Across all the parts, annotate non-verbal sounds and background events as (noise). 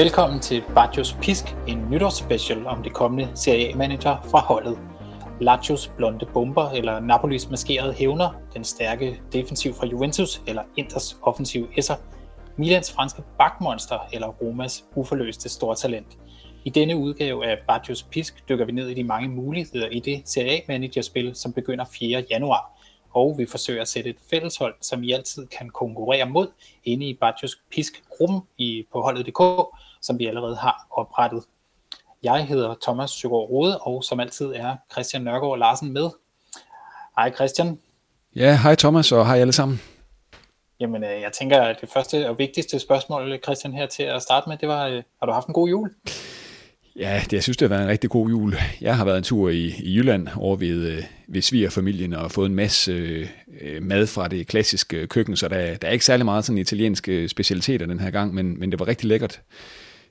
Velkommen til Bajos Pisk, en nytårsspecial om det kommende Serie A-manager fra holdet. Lazios blonde bomber eller Napolis maskerede hævner, den stærke defensiv fra Juventus eller Inters offensive esser, Milans franske bakmonster eller Romas uforløste stortalent. I denne udgave af Bajos Pisk dykker vi ned i de mange muligheder i det Serie A-managerspil, som begynder 4. januar, og vi forsøger at sætte et fælleshold, som I altid kan konkurrere mod inde i Bajos Pisk-gruppen i, på holdet.dk, som vi allerede har oprettet. Jeg hedder Thomas Søgaard Rode, og som altid er Christian Nørgaard Larsen med. Hej Christian. Ja, hej Thomas, og hej alle sammen. Jamen, øh, jeg tænker, at det første og vigtigste spørgsmål, Christian, her til at starte med, det var, øh, har du haft en god jul? Ja, det, jeg synes, det har været en rigtig god jul. Jeg har været en tur i, i Jylland over ved, øh, ved svigerfamilien og fået en masse øh, mad fra det klassiske køkken, så der, der er ikke særlig meget sådan italienske specialiteter den her gang, men, men det var rigtig lækkert.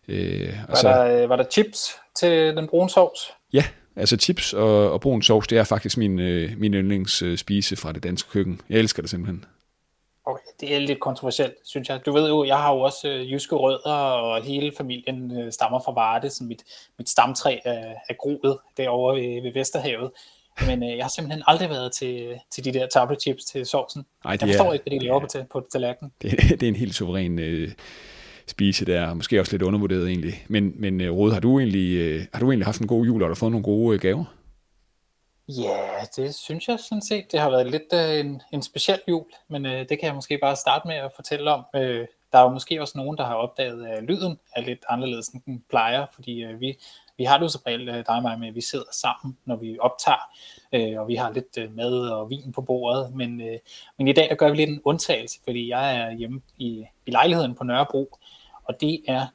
Øh, var, så, der, var der chips til den brune sovs? Ja, altså chips og, og brun sovs, det er faktisk min, øh, min yndlingsspise fra det danske køkken. Jeg elsker det simpelthen. Okay, det er lidt kontroversielt, synes jeg. Du ved jo, jeg har jo også øh, jyske rødder, og hele familien øh, stammer fra Varde, så mit, mit stamtræ er, er groet derovre ved, ved Vesterhavet. Men øh, jeg har simpelthen aldrig været til, til de der tablechips til sovsen. Ej, jeg forstår er, ikke, hvad de laver ja, på, på tallerkenen. Det, (laughs) det er en helt suveræn øh, spise der, måske også lidt undervurderet egentlig. Men, men øh, Rode, har du, egentlig, øh, har du egentlig haft en god jul, og har du fået nogle gode øh, gaver? Ja, det synes jeg sådan set. Det har været lidt øh, en, en speciel jul, men øh, det kan jeg måske bare starte med at fortælle om. Øh, der er jo måske også nogen, der har opdaget, at lyden er lidt anderledes, end den plejer, fordi øh, vi, vi har det jo så regel, øh, dig og mig med, at vi sidder sammen, når vi optager, øh, og vi har lidt øh, mad og vin på bordet, men, øh, men i dag der gør vi lidt en undtagelse, fordi jeg er hjemme i, i lejligheden på Nørrebro, og det er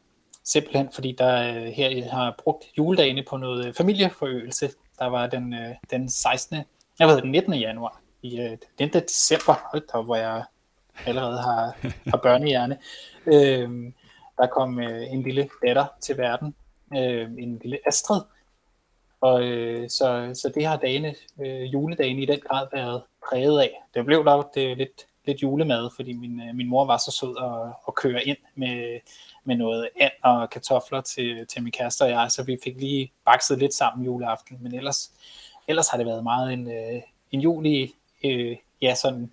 simpelthen, fordi der øh, her har brugt juledagene på noget familieforøgelse. Der var den, øh, den 16. Jeg ved den 19. januar i øh, den der december, hold da, hvor jeg allerede har, (laughs) har børnehjerne. Øh, der kom øh, en lille datter til verden, øh, en lille Astrid, og øh, så, så det har dagene, øh, juledagene i den grad været præget af. Det blev dog det lidt lidt julemad, fordi min, øh, min mor var så sød at, at køre ind med, med noget and og kartofler til, til min kæreste og jeg, så vi fik lige bakset lidt sammen juleaften, men ellers, ellers har det været meget en, øh, en jul i, øh, ja, sådan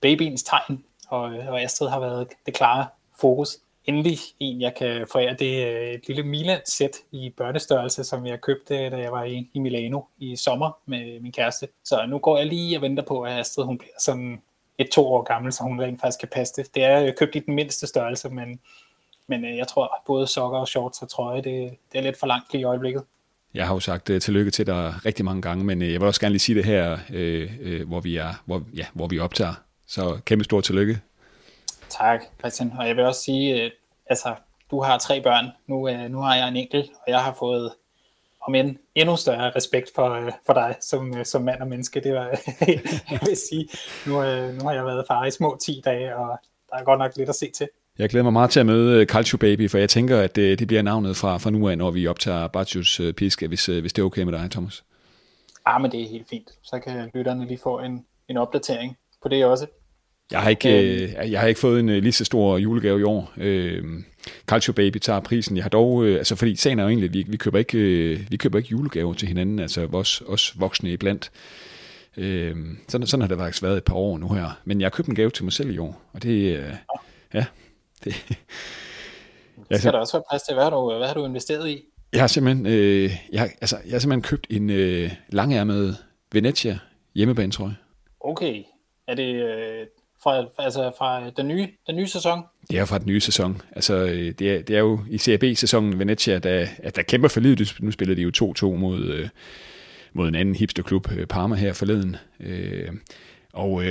babyens tegn, og, øh, og Astrid har været det klare fokus. Endelig en, jeg kan forære, det er et lille Milan-sæt i børnestørrelse, som jeg købte, da jeg var i, i Milano i sommer med min kæreste. Så nu går jeg lige og venter på, at Astrid hun bliver sådan et to år gammel, så hun rent faktisk kan passe det. Det er købt i den mindste størrelse, men, men øh, jeg tror, både sokker og shorts og trøje, det, det er lidt for langt i øjeblikket. Jeg har jo sagt uh, tillykke til dig rigtig mange gange, men uh, jeg vil også gerne lige sige det her, uh, uh, hvor, vi er, hvor, ja, hvor vi optager. Så kæmpe stor tillykke. Tak, Christian. Og jeg vil også sige, uh, altså, du har tre børn, nu, uh, nu har jeg en enkelt, og jeg har fået om en endnu større respekt for, øh, for dig som, øh, som mand og menneske. Det var, (laughs) jeg vil sige, nu, øh, nu har jeg været far i små 10 dage, og der er godt nok lidt at se til. Jeg glæder mig meget til at møde Calcio Baby, for jeg tænker, at det, det bliver navnet fra, fra nu af, når vi optager Bacchus Piske, hvis, hvis det er okay med dig, Thomas. Ah, men det er helt fint. Så kan lytterne lige få en, en opdatering på det også. Jeg har ikke, øh, jeg har ikke fået en lige så stor julegave i år. Øh, Calcio Baby tager prisen. Jeg har dog, øh, altså fordi sagen er jo egentlig, at vi, vi, køber ikke, øh, vi køber ikke julegaver til hinanden, altså os, os voksne iblandt. Øh, sådan, sådan har det faktisk været et par år nu her. Men jeg har købt en gave til mig selv i år, og det, øh, ja, det... (laughs) Ja, skal der også være plads til, hvad har du, hvad har du investeret i? Jeg har simpelthen, øh, jeg, har, altså, jeg har simpelthen købt en øh, langærmet Venezia hjemmebanetrøje. Okay. Er det øh, fra, altså fra den nye, den nye sæson? Det er fra den nye sæson. Altså, øh, det, er, det er jo i CAB-sæsonen Venezia, der, at der kæmper for livet. Nu spiller de jo 2-2 mod, øh, mod en anden hipsterklub, øh, Parma her forleden. og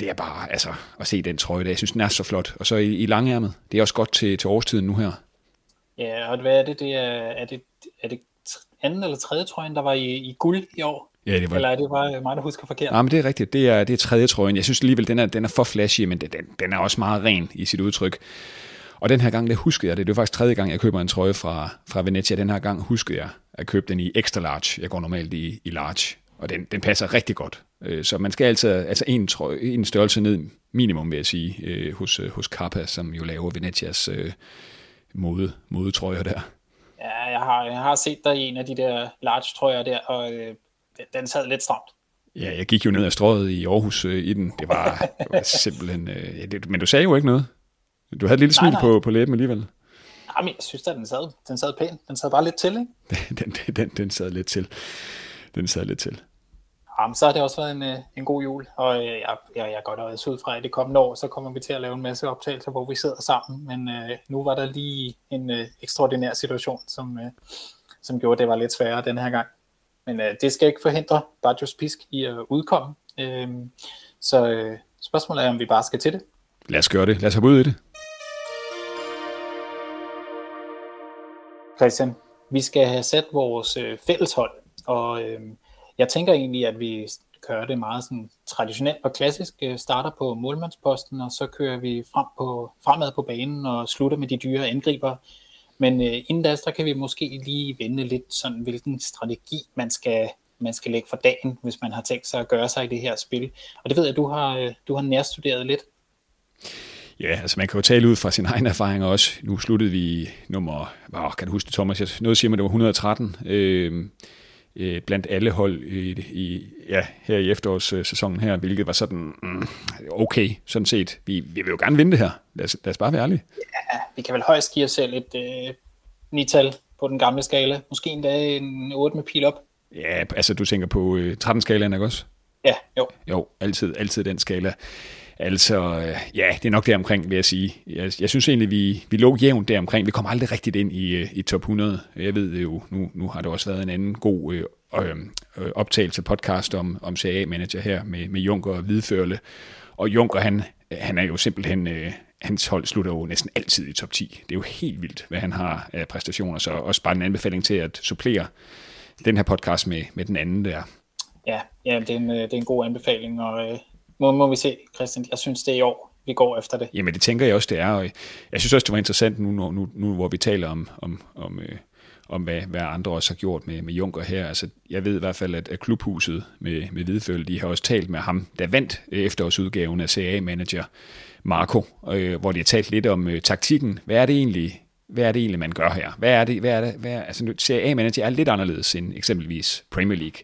det er bare, altså, at se den trøje der. Jeg synes, den er så flot. Og så i, i langærmet. Det er også godt til, til årstiden nu her. Ja, og hvad er det? det er, er, det, er det anden eller tredje trøjen, der var i, i guld i år? Ja, det var... Eller er det bare mig, der husker forkert? Nej, men det er rigtigt. Det er, det er tredje trøjen. Jeg synes alligevel, den er, den er for flashy, men den, den er også meget ren i sit udtryk. Og den her gang, det huskede jeg det. Det var faktisk tredje gang, jeg køber en trøje fra, fra Venezia. Den her gang huskede jeg at købe den i extra large. Jeg går normalt i, i large. Og den, den passer rigtig godt. Øh, så man skal altså, altså en, trøje, en størrelse ned minimum, vil jeg sige, øh, hos, hos Kappa, som jo laver Venezias mode, modetrøjer der. Ja, jeg har, jeg har set dig i en af de der large trøjer der, og øh, den sad lidt stramt. Ja, jeg gik jo ned ad strøget i Aarhus øh, i den. Det var, det var simpelthen... Øh, ja, det, men du sagde jo ikke noget. Du havde et lille smil nej, nej. På, på læben alligevel. Jamen, jeg synes at den sad, den sad pænt. Den sad bare lidt til, ikke? (laughs) den, den, den sad lidt til. Den sad lidt til. Jamen, så har det også været en, øh, en god jul, og jeg, jeg, jeg går da også ud fra, at det kommende år, så kommer vi til at lave en masse optagelser, hvor vi sidder sammen, men øh, nu var der lige en øh, ekstraordinær situation, som, øh, som gjorde, at det var lidt sværere den her gang. Men øh, det skal ikke forhindre Bajos Pisk i at udkomme, øh, så øh, spørgsmålet er, om vi bare skal til det. Lad os gøre det. Lad os have ud i det. Christian, vi skal have sat vores øh, fælleshold, og øh, jeg tænker egentlig, at vi kører det meget sådan traditionelt og klassisk, øh, starter på målmandsposten, og så kører vi frem på, fremad på banen og slutter med de dyre angriber. Men øh, inden da, så kan vi måske lige vende lidt sådan, hvilken strategi man skal, man skal lægge for dagen, hvis man har tænkt sig at gøre sig i det her spil. Og det ved jeg, du har, øh, du har nærstuderet lidt. Ja, altså man kan jo tale ud fra sin egen erfaring også. Nu sluttede vi nummer, åh, kan du huske det, Thomas? Noget siger man, det var 113 øh, øh, blandt alle hold i, i, ja, her i efterårssæsonen her, hvilket var sådan, mm, okay, sådan set. Vi, vi vil jo gerne vinde det her. Lad os, lad os bare være ærlige. Ja, vi kan vel højst give os selv et øh, nital på den gamle skala. Måske endda en 8 med pil op. Ja, altså du tænker på øh, 13-skalaen, ikke også? Ja, jo. Jo, altid, altid den skala. Altså, øh, ja, det er nok deromkring, vil jeg sige. Jeg, jeg synes egentlig, vi, vi lå jævnt deromkring. Vi kom aldrig rigtigt ind i, øh, i top 100. Jeg ved jo, nu, nu har det også været en anden god øh, øh, øh optagelse podcast om, om CA-manager her med, med Junker og Hvidførle. Og Junker, han, han er jo simpelthen... Øh, hans hold slutter jo næsten altid i top 10. Det er jo helt vildt, hvad han har af præstationer. Så også bare en anbefaling til at supplere den her podcast med, med den anden der. Ja, ja det, er en, det er en god anbefaling, og må, må vi se, Christian. Jeg synes, det er i år, vi går efter det. Jamen, det tænker jeg også, det er. Og jeg synes også, det var interessant nu, nu, nu hvor vi taler om, om, om, øh, om hvad, hvad andre også har gjort med, med Junker her. Altså, jeg ved i hvert fald, at, at klubhuset med, med Hvidføl, de har også talt med ham, der vandt efterårsudgaven af CA-manager Marco, øh, hvor de har talt lidt om øh, taktikken. Hvad er det egentlig, hvad er det egentlig, man gør her? Hvad er det, hvad er det, hvad er, altså, CA-manager er lidt anderledes end eksempelvis Premier League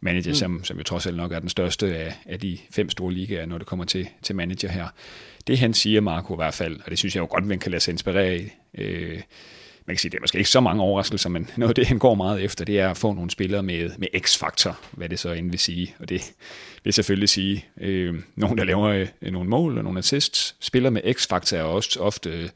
manager, mm. som, som jo trods alt nok er den største af, af de fem store ligaer, når det kommer til, til manager her. Det han siger, Marco i hvert fald, og det synes jeg jo godt, man kan lade sig inspirere af, øh, man kan sige, det er måske ikke så mange overraskelser, men noget af det, han går meget efter, det er at få nogle spillere med, med x-faktor, hvad det så end vil sige. Og det vil selvfølgelig sige, øh, nogen, der laver øh, nogle mål og nogle assists. Spillere med x-faktor er også ofte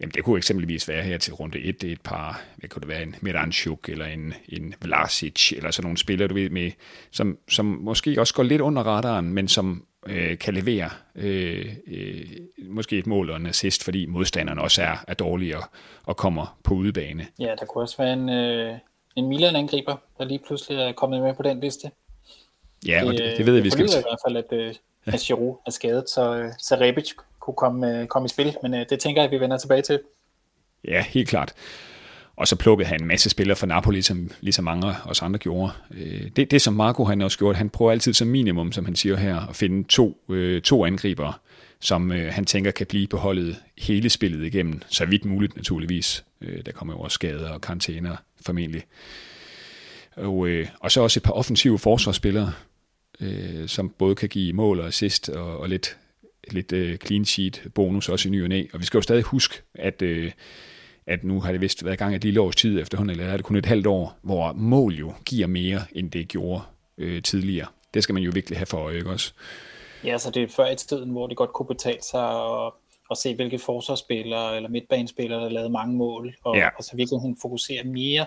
Jamen det kunne eksempelvis være her til runde 1, det er et par, hvad kunne det være, en Miranchuk eller en, en Vlasic, eller sådan nogle spillere, du ved, med, som, som måske også går lidt under radaren, men som øh, kan levere øh, øh, måske et mål og en assist, fordi modstanderen også er, er dårlig og, og kommer på udebane. Ja, der kunne også være en, øh, en Milan-angriber, der lige pludselig er kommet med på den liste. Ja, og det, det, det ved jeg, vi skal... Det i hvert fald, at, øh, at Giroud er skadet, så, øh, så Rebic kunne komme, øh, komme i spil, men øh, det tænker jeg, at vi vender tilbage til. Ja, helt klart. Og så plukkede han en masse spillere fra Napoli, som ligesom mange af os andre gjorde. Øh, det, det som Marco han også gjort, han prøver altid som minimum, som han siger her, at finde to, to angribere, som han tænker kan blive på holdet hele spillet igennem, så vidt muligt naturligvis. Der kommer jo også skader og karantæner formentlig. Og, og så også et par offensive forsvarsspillere, som både kan give mål og assist og, og lidt lidt øh, clean sheet bonus også i ny og næ. Og vi skal jo stadig huske, at, øh, at nu har det vist været i gang et lille års tid efterhånden, eller er det kun et halvt år, hvor mål jo giver mere, end det gjorde øh, tidligere. Det skal man jo virkelig have for øje, ikke også? Ja, så det er før et sted, hvor det godt kunne betale sig at, at se, hvilke forsvarsspillere eller midtbanespillere, der lavede mange mål, og ja. altså virkelig hun fokuserer mere,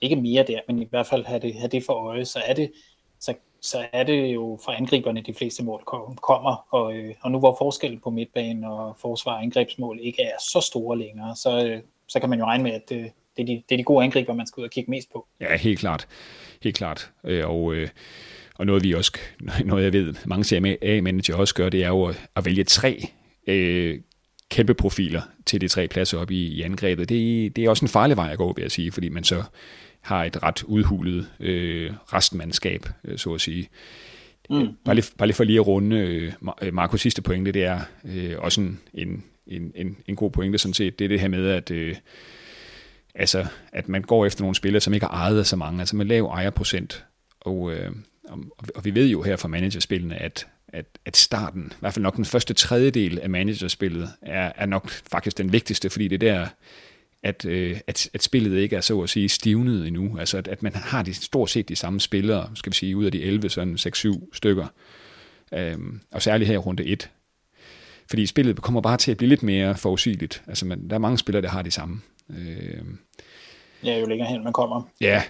ikke mere der, men i hvert fald have det, have det for øje, så er det, så så er det jo fra angriberne, de fleste mål kommer. Og, øh, og nu hvor forskellen på midtbanen og forsvar og angrebsmål ikke er så store længere, så, øh, så kan man jo regne med, at det, det, er de, det er de gode angriber, man skal ud og kigge mest på. Ja, helt klart. Helt klart. Øh, og, øh, og noget vi også, (laughs) noget jeg ved, mange CMA-manager også gør, det er jo at vælge tre øh, kæmpe profiler til de tre pladser op i, i angrebet. Det, det er også en farlig vej at gå, vil jeg sige, fordi man så har et ret udhulet øh, restmandskab, øh, så at sige. Mm. Bare, lige, bare lige for lige at runde øh, Marcos sidste pointe, det er øh, også en, en, en, en, en god pointe sådan set. Det er det her med, at, øh, altså, at man går efter nogle spillere, som ikke har ejet af så mange, altså med lav ejerprocent. Og, øh, og, og vi ved jo her fra managerspillene, at, at, at starten, i hvert fald nok den første tredjedel af managerspillet, er, er nok faktisk den vigtigste, fordi det er der, at, øh, at, at spillet ikke er så at sige stivnet endnu. Altså at, at man har de, stort set de samme spillere, skal vi sige, ud af de 11, sådan 6-7 stykker. Øhm, og særligt her i runde 1. Fordi spillet kommer bare til at blive lidt mere forudsigeligt. Altså man, der er mange spillere, der har de samme. Øhm, ja, jo længere hen man kommer. Ja,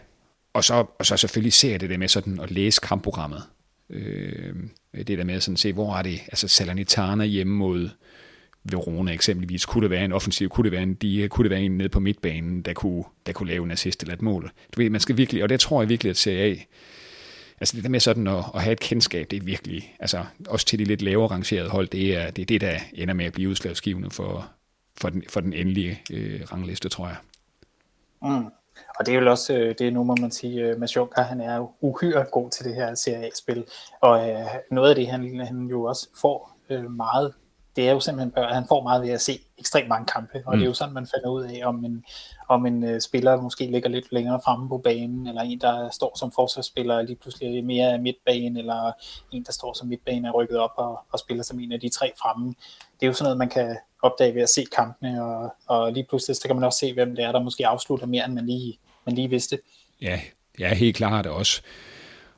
og så, og så selvfølgelig ser det der med sådan at læse kampprogrammet. Øh, det der med at sådan se, hvor er det, altså Salernitana hjemme mod Verona eksempelvis, kunne det være en offensiv, kunne det være en die, kunne det være en nede på midtbanen, der kunne, der kunne lave en assist eller et mål. Du ved, man skal virkelig, og det tror jeg virkelig, at Serie A, altså det der med sådan at, at have et kendskab, det er virkelig, altså også til de lidt lavere rangerede hold, det er det, er det der ender med at blive udslagsgivende for, for, den, for den endelige øh, rangliste, tror jeg. Mm. Og det er jo også, øh, det er nu må man sige, øh, Juncker, han er jo uhyre god til det her Serie A-spil. Og øh, noget af det, han, han jo også får øh, meget det er jo simpelthen, at han får meget ved at se ekstremt mange kampe, og mm. det er jo sådan, man finder ud af, om en, om en uh, spiller måske ligger lidt længere fremme på banen, eller en, der står som forsvarsspiller, lige pludselig mere midtbane, eller en, der står som midtbane er rykket op og, og spiller som en af de tre fremme. Det er jo sådan noget, man kan opdage ved at se kampene, og, og lige pludselig så kan man også se, hvem det er, der måske afslutter mere, end man lige, man lige vidste. Ja, ja helt klart også.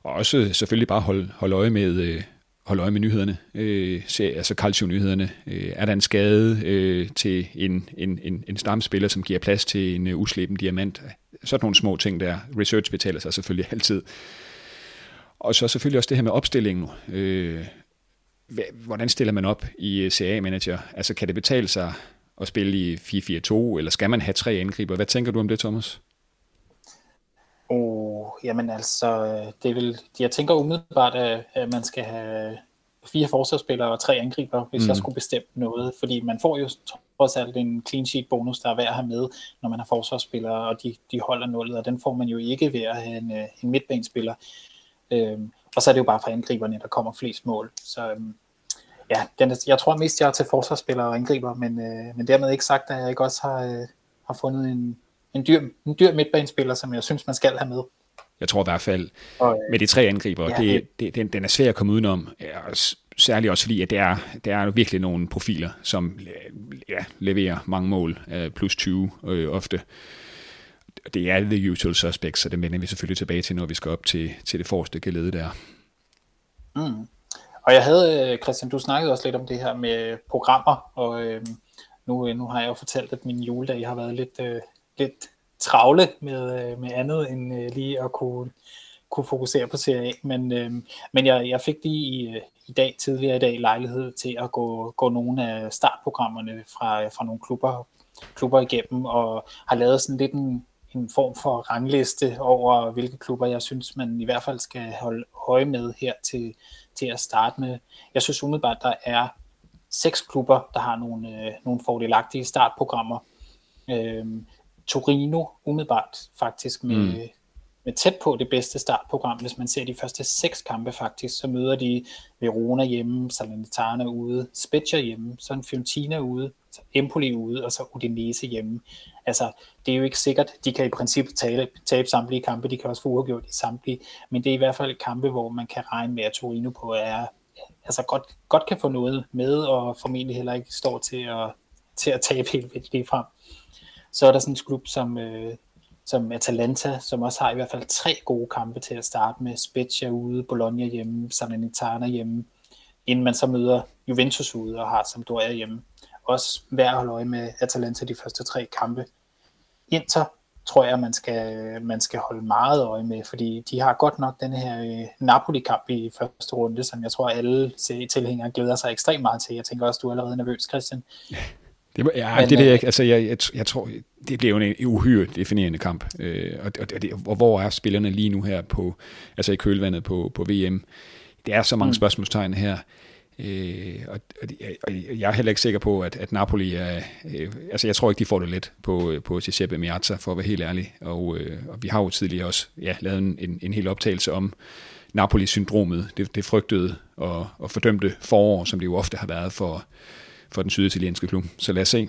Og også selvfølgelig bare holde, holde øje med, øh, holde øje med nyhederne, øh, se, altså Calcio-nyhederne. Øh, er der en skade øh, til en, en, en, en stamspiller, som giver plads til en uh, uslæben diamant? Sådan nogle små ting der. Research betaler sig selvfølgelig (laughs) altid. Og så selvfølgelig også det her med opstillingen. Øh, hvordan stiller man op i øh, CA-manager? Altså kan det betale sig at spille i 4-4-2, eller skal man have tre angriber? Hvad tænker du om det, Thomas? Oh, jamen altså, det vil, jeg tænker umiddelbart, at, at man skal have fire forsvarsspillere og tre angriber, hvis mm. jeg skulle bestemme noget, fordi man får jo trods alt en clean sheet bonus, der er værd at have med, når man har forsvarsspillere, og de, de holder nullet, og den får man jo ikke ved at have en, øh, en midtbanespiller. Øhm, og så er det jo bare for angriberne, der kommer flest mål. Så øhm, ja, den, jeg tror mest, jeg er til forsvarsspillere og angriber, men, øh, men dermed ikke sagt, at jeg ikke også har, øh, har fundet en, en dyr, en dyr midtbanespiller, som jeg synes, man skal have med. Jeg tror i hvert fald, og, øh, med de tre angriber, ja, det, det, den, den er svær at komme udenom. Særligt også fordi, at det er, det er virkelig nogle profiler, som ja, leverer mange mål, plus 20 øh, ofte. Det er the usual suspects, så det vender vi selvfølgelig tilbage til, når vi skal op til, til det forreste gelede der. Mm. Og jeg havde, øh, Christian, du snakkede også lidt om det her med programmer, og øh, nu, nu har jeg jo fortalt, at min juledag har været lidt, øh, lidt travle med, øh, med andet end øh, lige at kunne, kunne fokusere på Serie A. Men, øh, men jeg, jeg fik lige i, øh, i dag, tidligere i dag, lejlighed til at gå, gå nogle af startprogrammerne fra, fra nogle klubber, klubber igennem, og har lavet sådan lidt en, en form for rangliste over, hvilke klubber jeg synes, man i hvert fald skal holde øje med her til, til at starte med. Jeg synes umiddelbart, der er seks klubber, der har nogle, øh, nogle fordelagtige startprogrammer. Øhm, Torino umiddelbart faktisk med, mm. med tæt på det bedste startprogram. Hvis man ser de første seks kampe faktisk, så møder de Verona hjemme, Salernitana ude, Spezia hjemme, så en Fiorentina ude, så Empoli ude, og så Udinese hjemme. Altså, det er jo ikke sikkert, de kan i princippet tabe, tabe samtlige kampe, de kan også få uafgjort i samtlige, men det er i hvert fald kampe, hvor man kan regne med, at Torino på er, altså godt, godt kan få noget med, og formentlig heller ikke står til at, til at tabe helt vildt frem. Så er der sådan en klub som, øh, som Atalanta, som også har i hvert fald tre gode kampe til at starte med. Spezia ude, Bologna hjemme, Salernitana hjemme, inden man så møder Juventus ude og har Sampdoria hjemme. Også værd at holde øje med Atalanta de første tre kampe. Inter tror jeg, man skal, man skal holde meget øje med, fordi de har godt nok den her øh, Napoli-kamp i første runde, som jeg tror, alle tilhængere glæder sig ekstremt meget til. Jeg tænker også, du er allerede nervøs, Christian. (laughs) Det, ja, Men, det, det, altså, jeg, jeg, jeg tror, det bliver jo en uhyre definerende kamp. Øh, og, og, det, og hvor er spillerne lige nu her på, altså i kølvandet på, på VM? Det er så mange mm. spørgsmålstegn her. Øh, og, og, og jeg er heller ikke sikker på, at, at Napoli er... Øh, altså, jeg tror ikke, de får det let på, på Giuseppe Meazza, for at være helt ærlig. Og, øh, og vi har jo tidligere også ja, lavet en, en, en hel optagelse om Napoli-syndromet, det, det frygtede og, og fordømte forår, som det jo ofte har været for for den syditalienske klub. Så lad os se.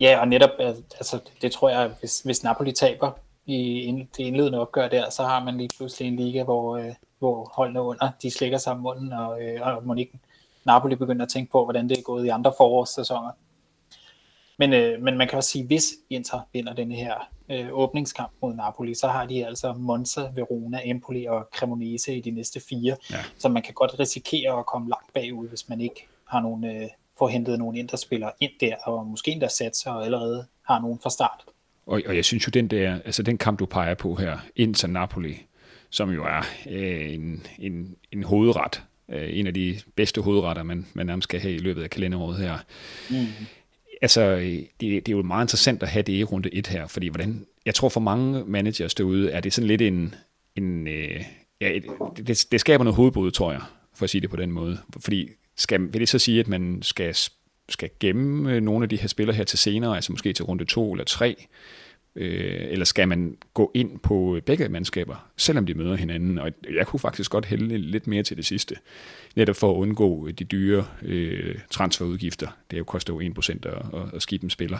Ja, og netop, altså, det tror jeg, hvis, hvis Napoli taber i det indledende opgør der, så har man lige pludselig en liga, hvor, øh, hvor holdene under, de slikker sammen munden, og, øh, og Monique Napoli begynder at tænke på, hvordan det er gået i andre forårssæsoner. Men, øh, men man kan også sige, hvis Inter vinder denne her øh, åbningskamp mod Napoli, så har de altså Monza, Verona, Empoli og Cremonese i de næste fire. Ja. Så man kan godt risikere at komme langt bagud, hvis man ikke har nogen, øh, får hentet nogle Inter-spillere ind der, og måske endda sat sig og allerede har nogen fra start. Og, og jeg synes jo, den der, altså den kamp, du peger på her, Inter Napoli, som jo er øh, en, en, en hovedret, øh, en af de bedste hovedretter, man, man nærmest skal have i løbet af kalenderåret her. Mm altså, det, det er jo meget interessant at have det i runde 1 her, fordi hvordan, jeg tror for mange managers derude, er det sådan lidt en, en øh, ja, det, det skaber noget hovedbrud, tror jeg, for at sige det på den måde. Fordi skal, vil det så sige, at man skal, skal gemme nogle af de her spillere her til senere, altså måske til runde 2 eller 3, Øh, eller skal man gå ind på begge mandskaber, selvom de møder hinanden? Og jeg kunne faktisk godt hælde lidt mere til det sidste, netop for at undgå de dyre øh, transferudgifter. Det jo koster jo 1% at, at, at en spiller.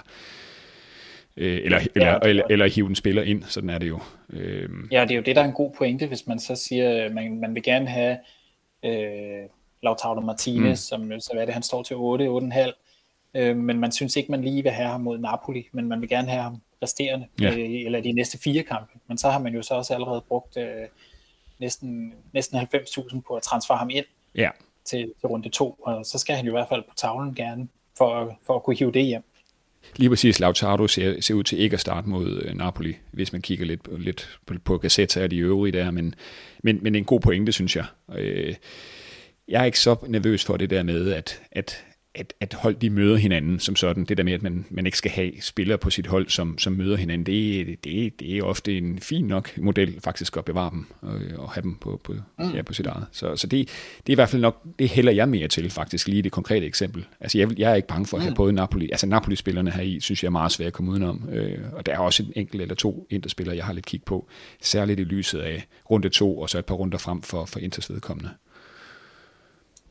Øh, eller, ja, eller, eller, eller hive en spiller ind, sådan er det jo. Øh. Ja, det er jo det, der er en god pointe, hvis man så siger, man, man vil gerne have øh, Lautaro Martinez, mm. som så hvad er det, han står til 8, 8,5, øh, men man synes ikke, man lige vil have ham mod Napoli, men man vil gerne have ham resterende, ja. øh, eller de næste fire kampe. Men så har man jo så også allerede brugt øh, næsten, næsten 90.000 på at transfere ham ind ja. til, til runde to, og så skal han jo i hvert fald på tavlen gerne, for, for at kunne hive det hjem. Lige præcis, Lautaro ser, ser ud til ikke at starte mod øh, Napoli, hvis man kigger lidt, lidt på, på Gazzetta og de øvrige der, men, men, men en god pointe, synes jeg. Øh, jeg er ikke så nervøs for det der med, at, at at, at hold de møder hinanden som sådan. Det der med, at man, man ikke skal have spillere på sit hold, som, som møder hinanden, det, det, det er ofte en fin nok model faktisk at bevare dem og, og have dem på, på, mm. ja, på sit eget. Så, så det, det er i hvert fald nok, det hælder jeg mere til faktisk lige det konkrete eksempel. Altså jeg, jeg er ikke bange for at have mm. både Napoli, altså Napoli-spillerne her i, synes jeg er meget svært at komme udenom. Øh, og der er også en enkelt eller to interspillere, jeg har lidt kig på, særligt i lyset af runde to og så et par runder frem for, for Inters vedkommende.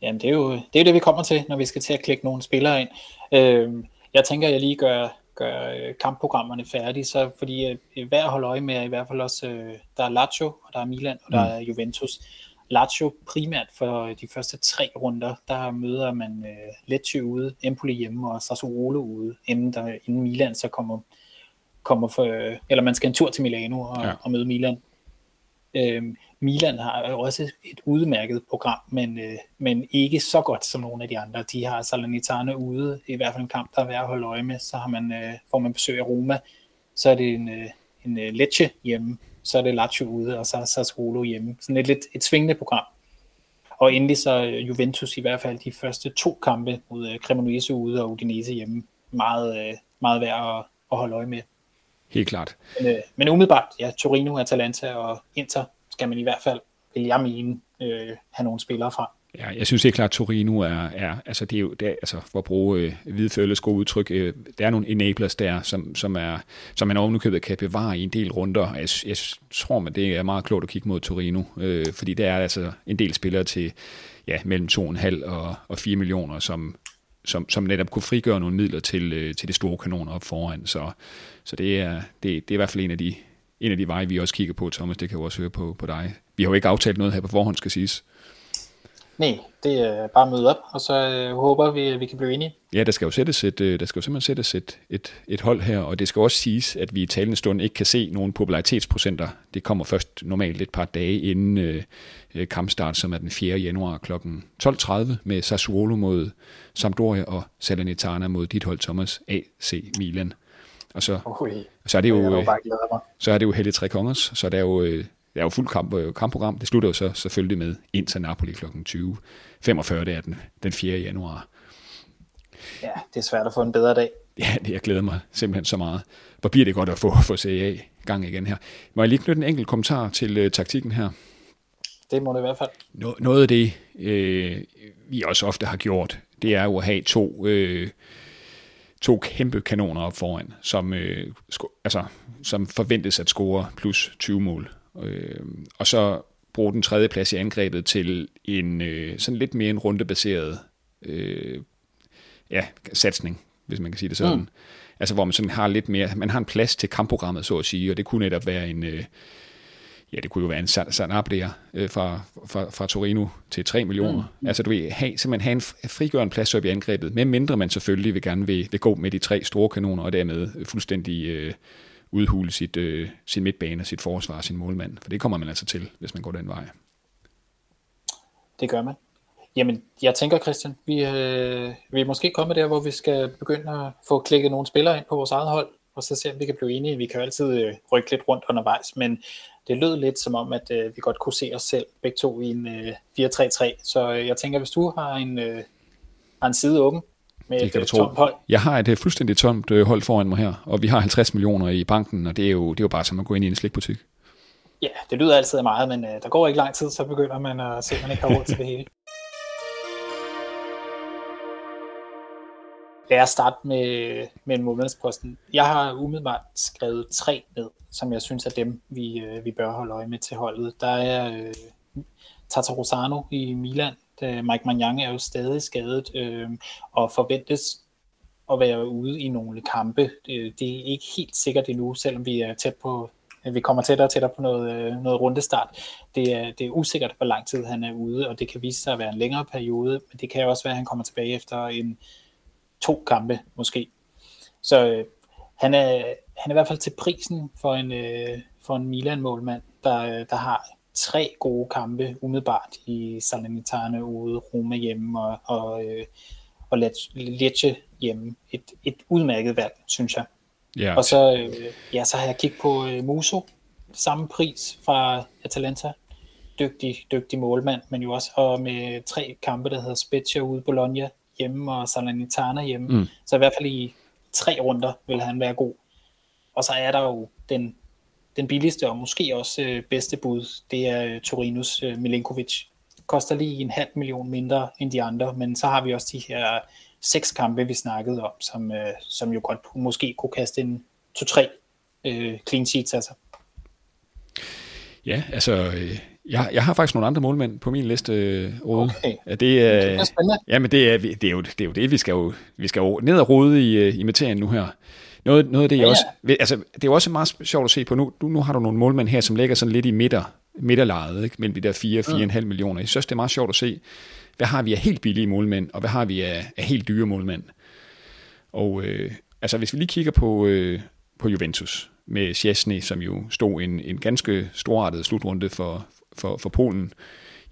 Jamen, det er, jo, det er det, vi kommer til, når vi skal til at klikke nogle spillere ind. Øh, jeg tænker, at jeg lige gør, gør øh, kampprogrammerne færdige, så fordi øh, hver holde øje med, i hvert fald også, øh, der er Lazio, og der er Milan, og der mm. er Juventus. Lazio primært for de første tre runder, der møder man øh, Lecce ude, Empoli hjemme og Sassuolo ude, inden, der, inden Milan så kommer, kommer for, eller man skal en tur til Milano og, ja. og møde Milan. Øh, Milan har også et udmærket program, men, øh, men ikke så godt som nogle af de andre. De har Salernitana ude, i hvert fald en kamp, der er værd at holde øje med. Så har man, øh, får man besøg af Roma, så er det en, øh, en øh, Lecce hjemme, så er det Lazio ude, og så er Sassuolo hjemme. Sådan et lidt et svingende program. Og endelig så øh, Juventus i hvert fald de første to kampe mod øh, Cremonese ude og Udinese hjemme. Meget, øh, meget værd at, at holde øje med. Helt klart. Men, øh, men umiddelbart, ja, Torino, Atalanta og Inter skal man i hvert fald, vil jeg mene, øh, have nogle spillere fra. Ja, jeg synes helt klart, at Torino er, er altså det er jo, det er, altså for at bruge øh, hvidfølges gode udtryk, øh, der er nogle enablers der, som, som, er, som man ovenikøbet kan bevare i en del runder. Jeg, jeg tror, at det er meget klogt at kigge mod Torino, øh, fordi der er altså en del spillere til ja, mellem 2,5 og, og 4 millioner, som, som, som netop kunne frigøre nogle midler til, øh, til de store kanoner op foran. Så, så det, er, det, det er i hvert fald en af de, en af de veje, vi også kigger på, Thomas, det kan jeg også høre på, på dig. Vi har jo ikke aftalt noget her på forhånd, skal siges. Nej, det er bare at møde op, og så øh, håber vi, at vi kan blive enige. Ja, der skal jo sættes et, øh, der skal jo simpelthen sættes et, et, et hold her, og det skal også siges, at vi i talende stund ikke kan se nogen popularitetsprocenter. Det kommer først normalt et par dage inden øh, øh kampstart, som er den 4. januar kl. 12.30 med Sassuolo mod Sampdoria og Salernitana mod dit hold Thomas AC Milan. Og så, og så er det jo, øh, så er det jo Helle Tre Kongers, så der er jo, øh, der er jo fuld kamp, øh, kampprogram. Det slutter jo så selvfølgelig med Inter Napoli kl. 20. 45, det er den, den 4. januar. Ja, det er svært at få en bedre dag. Ja, det jeg glæder mig simpelthen så meget. Hvor bliver det godt at få, få CA gang igen her. Må jeg lige knytte en enkelt kommentar til uh, taktikken her? Det må det i hvert fald. No, noget af det, øh, vi også ofte har gjort, det er jo at have to øh, to kæmpe kanoner op foran, som, øh, sko- altså, som forventes at score plus 20 mål. Øh, og så bruge den tredje plads i angrebet til en øh, sådan lidt mere en rundebaseret øh, ja, satsning, hvis man kan sige det sådan. Mm. Altså hvor man sådan har lidt mere, man har en plads til kampprogrammet, så at sige, og det kunne netop være en, øh, ja, det kunne jo være en Sanabria øh, fra, fra, fra Torino til 3 millioner. Mm. Altså du vil have, simpelthen have en frigørende plads op i angrebet, med mindre man selvfølgelig vil gerne vil, vil gå med de tre store kanoner, og dermed fuldstændig øh, udhule sit, øh, sin midtbane, sit forsvar, sin målmand. For det kommer man altså til, hvis man går den vej. Det gør man. Jamen, jeg tænker, Christian, vi, øh, vi er måske kommet der, hvor vi skal begynde at få klikket nogle spillere ind på vores eget hold, og så se, om vi kan blive enige. Vi kan jo altid øh, rykke lidt rundt undervejs, men det lød lidt som om, at øh, vi godt kunne se os selv begge to i en øh, 4-3-3. Så øh, jeg tænker, hvis du har en, øh, har en side åben med det et øh, tomt hold. Jeg har et øh, fuldstændig tomt øh, hold foran mig her, og vi har 50 millioner i banken, og det er jo, det er jo bare som at gå ind i en slikbutik. Ja, det lyder altid meget, men øh, der går ikke lang tid, så begynder man at se, at man ikke har råd til det hele. Lad os starte med, med en månedsposten. Jeg har umiddelbart skrevet tre ned, som jeg synes er dem, vi, øh, vi bør holde øje med til holdet. Der er øh, Tata Rosano i Milan. Øh, Mike Magnan er jo stadig skadet øh, og forventes at være ude i nogle kampe. Det, det er ikke helt sikkert endnu, selvom vi er tæt på øh, vi kommer tættere og tættere på noget, noget rundestart. Det er, det er usikkert, hvor lang tid han er ude, og det kan vise sig at være en længere periode, men det kan også være, at han kommer tilbage efter en, to kampe måske. Så øh, han, er, han er i hvert fald til prisen for en, øh, for en Milan-målmand, der, der har tre gode kampe umiddelbart i Salernitana ude, Roma hjemme og, og, øh, og Lecce hjemme. Et, et udmærket valg, synes jeg. Yeah. Og så, øh, ja, så har jeg kigget på øh, Muso, samme pris fra Atalanta. Dygtig, dygtig målmand, men jo også og med tre kampe, der hedder Spezia ude Bologna hjemme og Salernitana hjemme. Mm. Så i hvert fald i tre runder vil han være god. Og så er der jo den, den billigste og måske også øh, bedste bud, det er øh, Torinos øh, Milinkovic. Koster lige en halv million mindre end de andre, men så har vi også de her seks kampe, vi snakkede om, som, øh, som jo godt måske kunne kaste en to-tre øh, clean sheets altså. Ja, altså øh, jeg, jeg har faktisk nogle andre målmænd på min liste, øh, Rode. Okay. Ja, det, er, det er spændende. Ja, men det er, det er, jo, det er jo det, vi skal jo, vi skal jo ned og rode i, øh, i materien nu her. Noget, noget af det, jeg ja, også... Altså, det er jo også meget sjovt at se på. Nu, nu, nu har du nogle målmænd her, som ligger sådan lidt i midter, midterlejet, ikke? mellem de der 4-4,5 mm. millioner. Jeg synes, det er meget sjovt at se, hvad har vi af helt billige målmænd, og hvad har vi af, af helt dyre målmænd. Og øh, altså, hvis vi lige kigger på, øh, på Juventus, med Chesney, som jo stod en, en ganske storartet slutrunde for, for, for Polen,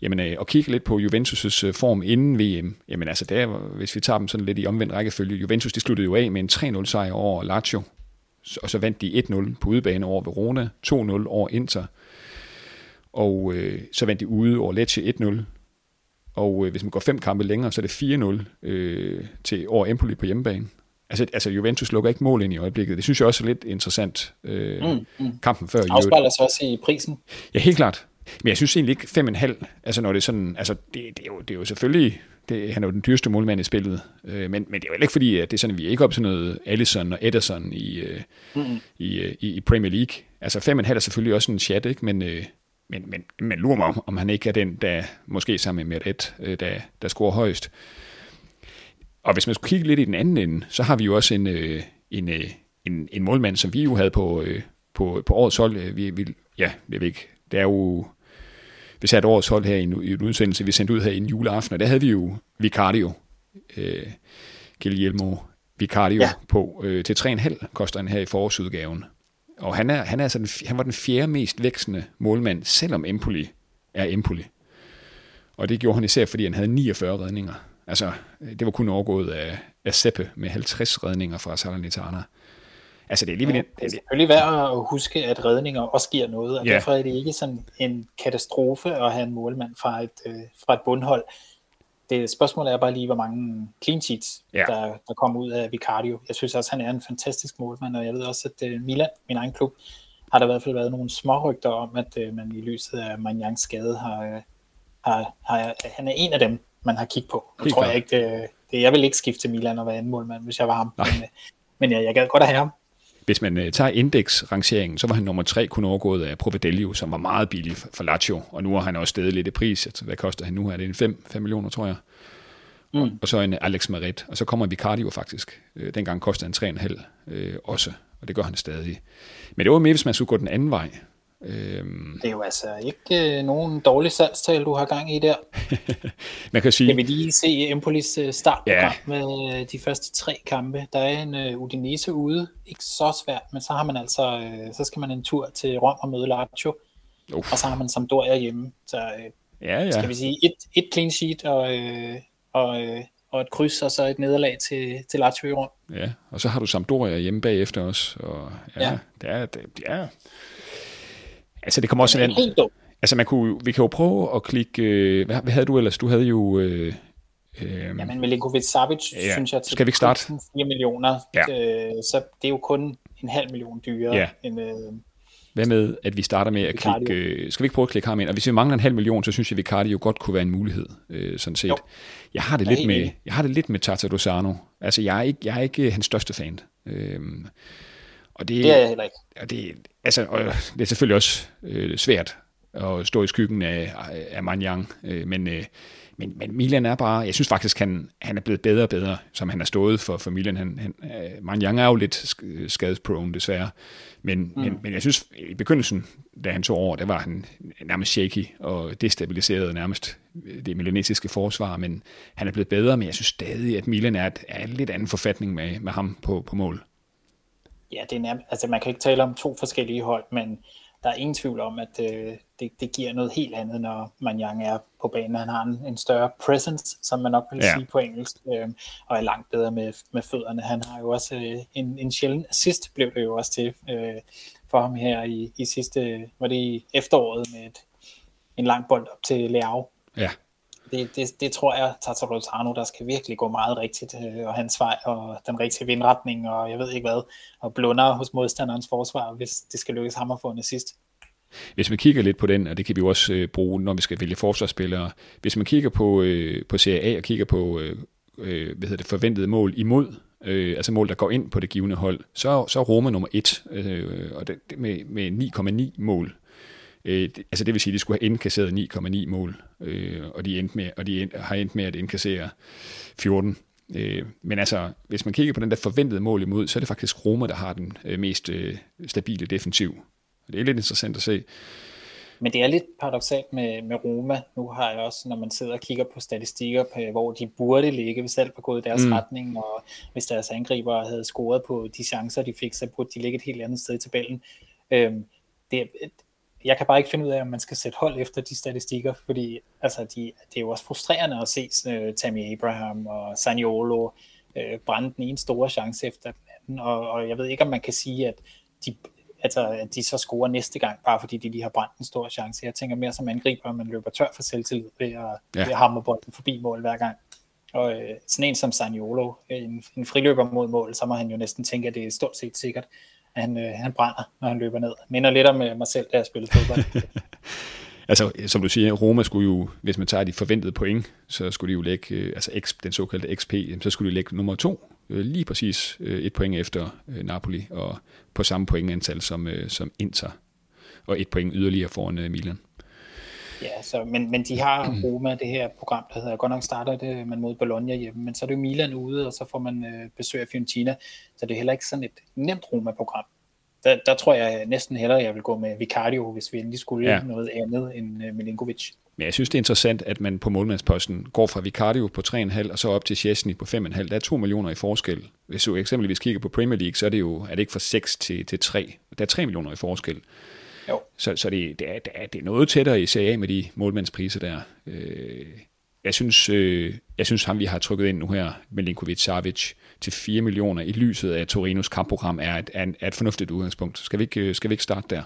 jamen, øh, og kigge lidt på Juventus' øh, form inden VM, jamen altså, der, hvis vi tager dem sådan lidt i omvendt rækkefølge, Juventus de sluttede jo af med en 3-0 sejr over Lazio, og så vandt de 1-0 på udebane over Verona, 2-0 over Inter, og øh, så vandt de ude over Lecce 1-0, og øh, hvis man går fem kampe længere, så er det 4-0 øh, til over Empoli på hjemmebane. Altså, altså Juventus lukker ikke mål ind i øjeblikket. Det synes jeg også er lidt interessant. Øh, mm, mm. Kampen før. Afspejler sig også i prisen. Ja, helt klart. Men jeg synes egentlig ikke 5,5, altså når det er sådan, altså det, det, er, jo, det er jo selvfølgelig, det, han er jo den dyreste målmand i spillet, øh, men, men det er jo ikke fordi, at det er sådan, at vi er ikke op til noget Allison og Ederson i, øh, mm. i, øh, i, i Premier League. Altså 5,5 er selvfølgelig også en chat, ikke? Men, øh, men, men, men lurer mig, om, om han ikke er den, der måske sammen med et, øh, der, der scorer højst. Og hvis man skulle kigge lidt i den anden ende, så har vi jo også en, øh, en, øh, en, en målmand, som vi jo havde på, øh, på, på årets hold. Vi, vi, ja, jeg ved ikke, det er jo vi satte årets hold her i en, i en udsendelse, vi sendte ud her i en juleaften, og der havde vi jo Vicario, øh, Guillermo Vicario, ja. på øh, til 3,5 koster han her i forårsudgaven. Og han, er, han, er altså den, han var den fjerde mest vækstende målmand, selvom Empoli er Empoli. Og det gjorde han især, fordi han havde 49 redninger. Altså, det var kun overgået af, af Seppe med 50 redninger fra Salernitana. Altså det er alligevel... Ja, det er selvfølgelig værd at huske, at redninger også giver noget, og ja. derfor er det ikke sådan en katastrofe at have en målmand fra et, øh, fra et bundhold. Det spørgsmålet er bare lige, hvor mange clean sheets, ja. der, der kommer ud af Vicario. Jeg synes også, han er en fantastisk målmand, og jeg ved også, at øh, Milan, min egen klub, har der i hvert fald været nogle smårygter om, at øh, man i lyset af Magnans skade har, øh, har, har, han er en af dem, man har kigget på. Nu tror jeg ikke, det, det, jeg vil ikke skifte til Milan og være anden målmand, hvis jeg var ham. Men, øh, men ja, jeg gad godt at have ham. Hvis man uh, tager indeksrangeringen, så var han nummer tre kun overgået af Provedelio, som var meget billig for Lazio, og nu har han også stedet lidt i pris. Altså, hvad koster han nu? Er det en 5, 5 millioner, tror jeg? mm. og så en Alex Maret, og så kommer Vicardio faktisk. Øh, dengang kostede han 3,5 øh, også, og det gør han stadig. Men det var mere, hvis man skulle gå den anden vej. Øhm. Det er jo altså ikke øh, nogen dårlig salgstal, du har gang i der. (laughs) Man kan sige... Kan vi lige se Empolis øh, start ja. med øh, de første tre kampe. Der er en øh, Udinese ude, ikke så svært, men så har man altså, øh, så skal man en tur til Rom og møde Lazio, Uf. og så har man Sampdoria hjemme. Så øh, ja, ja. skal vi sige et, et clean sheet og, øh, og, øh, og et kryds, og så et nederlag til, til Lazio i Rom. Ja, og så har du Sampdoria hjemme bagefter også. Og, ja, ja. Det er, det, ja, Altså det kommer også en... Altså man kunne, vi kan jo prøve at klikke... Øh, hvad, hvad havde du ellers? Du havde jo... Øh, øh, Jamen Milinkovic Savic, ja. synes jeg, til Skal vi ikke starte? 4 millioner, ja. øh, så det er jo kun en halv million dyrere ja. end... Øh, hvad med, at vi starter med at klikke... Øh, skal vi ikke prøve at klikke ham ind? Og hvis vi mangler en halv million, så synes jeg, at Vicardi jo godt kunne være en mulighed, øh, sådan set. Jo. Jeg har det lidt med, jeg har det lidt med Tata Dosano. Altså, jeg er ikke, jeg er ikke hans største fan. Øh, og det, det er jeg heller ikke. Og det, altså, og det er selvfølgelig også øh, svært at stå i skyggen af, af Manjang, øh, men, øh, men, men Milan er bare, jeg synes faktisk, han, han er blevet bedre og bedre, som han har stået for, for Milan. Han, han, øh, Manjang er jo lidt skadesprone, desværre, men, mm. men, men jeg synes, i begyndelsen, da han tog over, der var han nærmest shaky og destabiliserede nærmest det milanesiske forsvar, men han er blevet bedre, men jeg synes stadig, at Milan er, et, er en lidt anden forfatning med, med ham på, på mål. Ja, det er nærmest, altså man kan ikke tale om to forskellige hold, men der er ingen tvivl om, at øh, det, det giver noget helt andet, når Manjang er på banen. Han har en, en større presence, som man nok vil ja. sige på engelsk, øh, og er langt bedre med, med fødderne. Han har jo også øh, en, en sjælden assist, blev det jo også til øh, for ham her i, i sidste, var det i efteråret med et, en lang bold op til Leao. Ja det, det, det tror jeg, Tata Rotano, der skal virkelig gå meget rigtigt, øh, og hans vej, og den rigtige vindretning, og jeg ved ikke hvad, og blunder hos modstanderens forsvar, hvis det skal lykkes ham at få en assist. Hvis man kigger lidt på den, og det kan vi jo også øh, bruge, når vi skal vælge forsvarsspillere, hvis man kigger på, øh, på Serie A og kigger på øh, øh, hvad hedder det, forventede mål imod, øh, altså mål, der går ind på det givende hold, så, så er Roma nummer 1 øh, og det, med, med 9,9 mål Øh, altså det vil sige, at de skulle have indkasseret 9,9 mål, øh, og de, endte med, og de end, har endt med at indkassere 14. Øh, men altså, hvis man kigger på den der forventede mål imod, så er det faktisk Roma, der har den øh, mest øh, stabile defensiv. Det er lidt interessant at se. Men det er lidt paradoxalt med, med Roma. Nu har jeg også, når man sidder og kigger på statistikker, på, hvor de burde ligge, hvis alt var gået i deres mm. retning, og hvis deres angriber havde scoret på de chancer, de fik, så burde de ligge et helt andet sted i tabellen. Øhm, det, jeg kan bare ikke finde ud af, om man skal sætte hold efter de statistikker, fordi altså, de, det er jo også frustrerende at se uh, Tammy Abraham og Saniolo uh, brænde den ene store chance efter den anden, og, og jeg ved ikke, om man kan sige, at de, altså, at de så scorer næste gang, bare fordi de lige har brændt en stor chance. Jeg tænker mere som angriber, at man løber tør for selvtillid ved at, ja. ved at hamre bolden forbi mål hver gang. Og øh, sådan en som Saniolo, en, en friløber mod mål, så må han jo næsten tænke, at det er stort set sikkert han, øh, han brænder, når han løber ned. Minder lidt om øh, mig selv, da jeg spillede fodbold. (laughs) altså, som du siger, Roma skulle jo, hvis man tager de forventede point, så skulle de jo lægge, øh, altså X, den såkaldte XP, så skulle de lægge nummer to, øh, lige præcis øh, et point efter øh, Napoli, og på samme pointantal som, øh, som Inter, og et point yderligere foran øh, Milan. Ja, så, men, men de har (clears throat) Roma, det her program, der hedder, godt nok starter det man mod Bologna hjemme, men så er det jo Milan ude, og så får man øh, besøg af Fiorentina, så det er heller ikke sådan et nemt Roma-program. Der, der tror jeg næsten hellere, jeg vil gå med Vicario, hvis vi endelig skulle ja. noget andet end øh, Milinkovic. Men jeg synes, det er interessant, at man på målmandsposten går fra Vicario på 3,5 og så op til Chesney på 5,5. Der er 2 millioner i forskel. Hvis du eksempelvis kigger på Premier League, så er det jo er det ikke fra 6 til, til 3. Der er 3 millioner i forskel. Jo. Så, så det, det, er, det, er, det er noget tættere i Serie med de målmandspriser der. Øh, jeg synes, øh, jeg synes ham, vi har trykket ind nu her, Milinkovic Savic, til 4 millioner i lyset af Torinos kampprogram, er et, er, er et fornuftigt udgangspunkt. Skal vi, ikke, skal vi ikke starte der?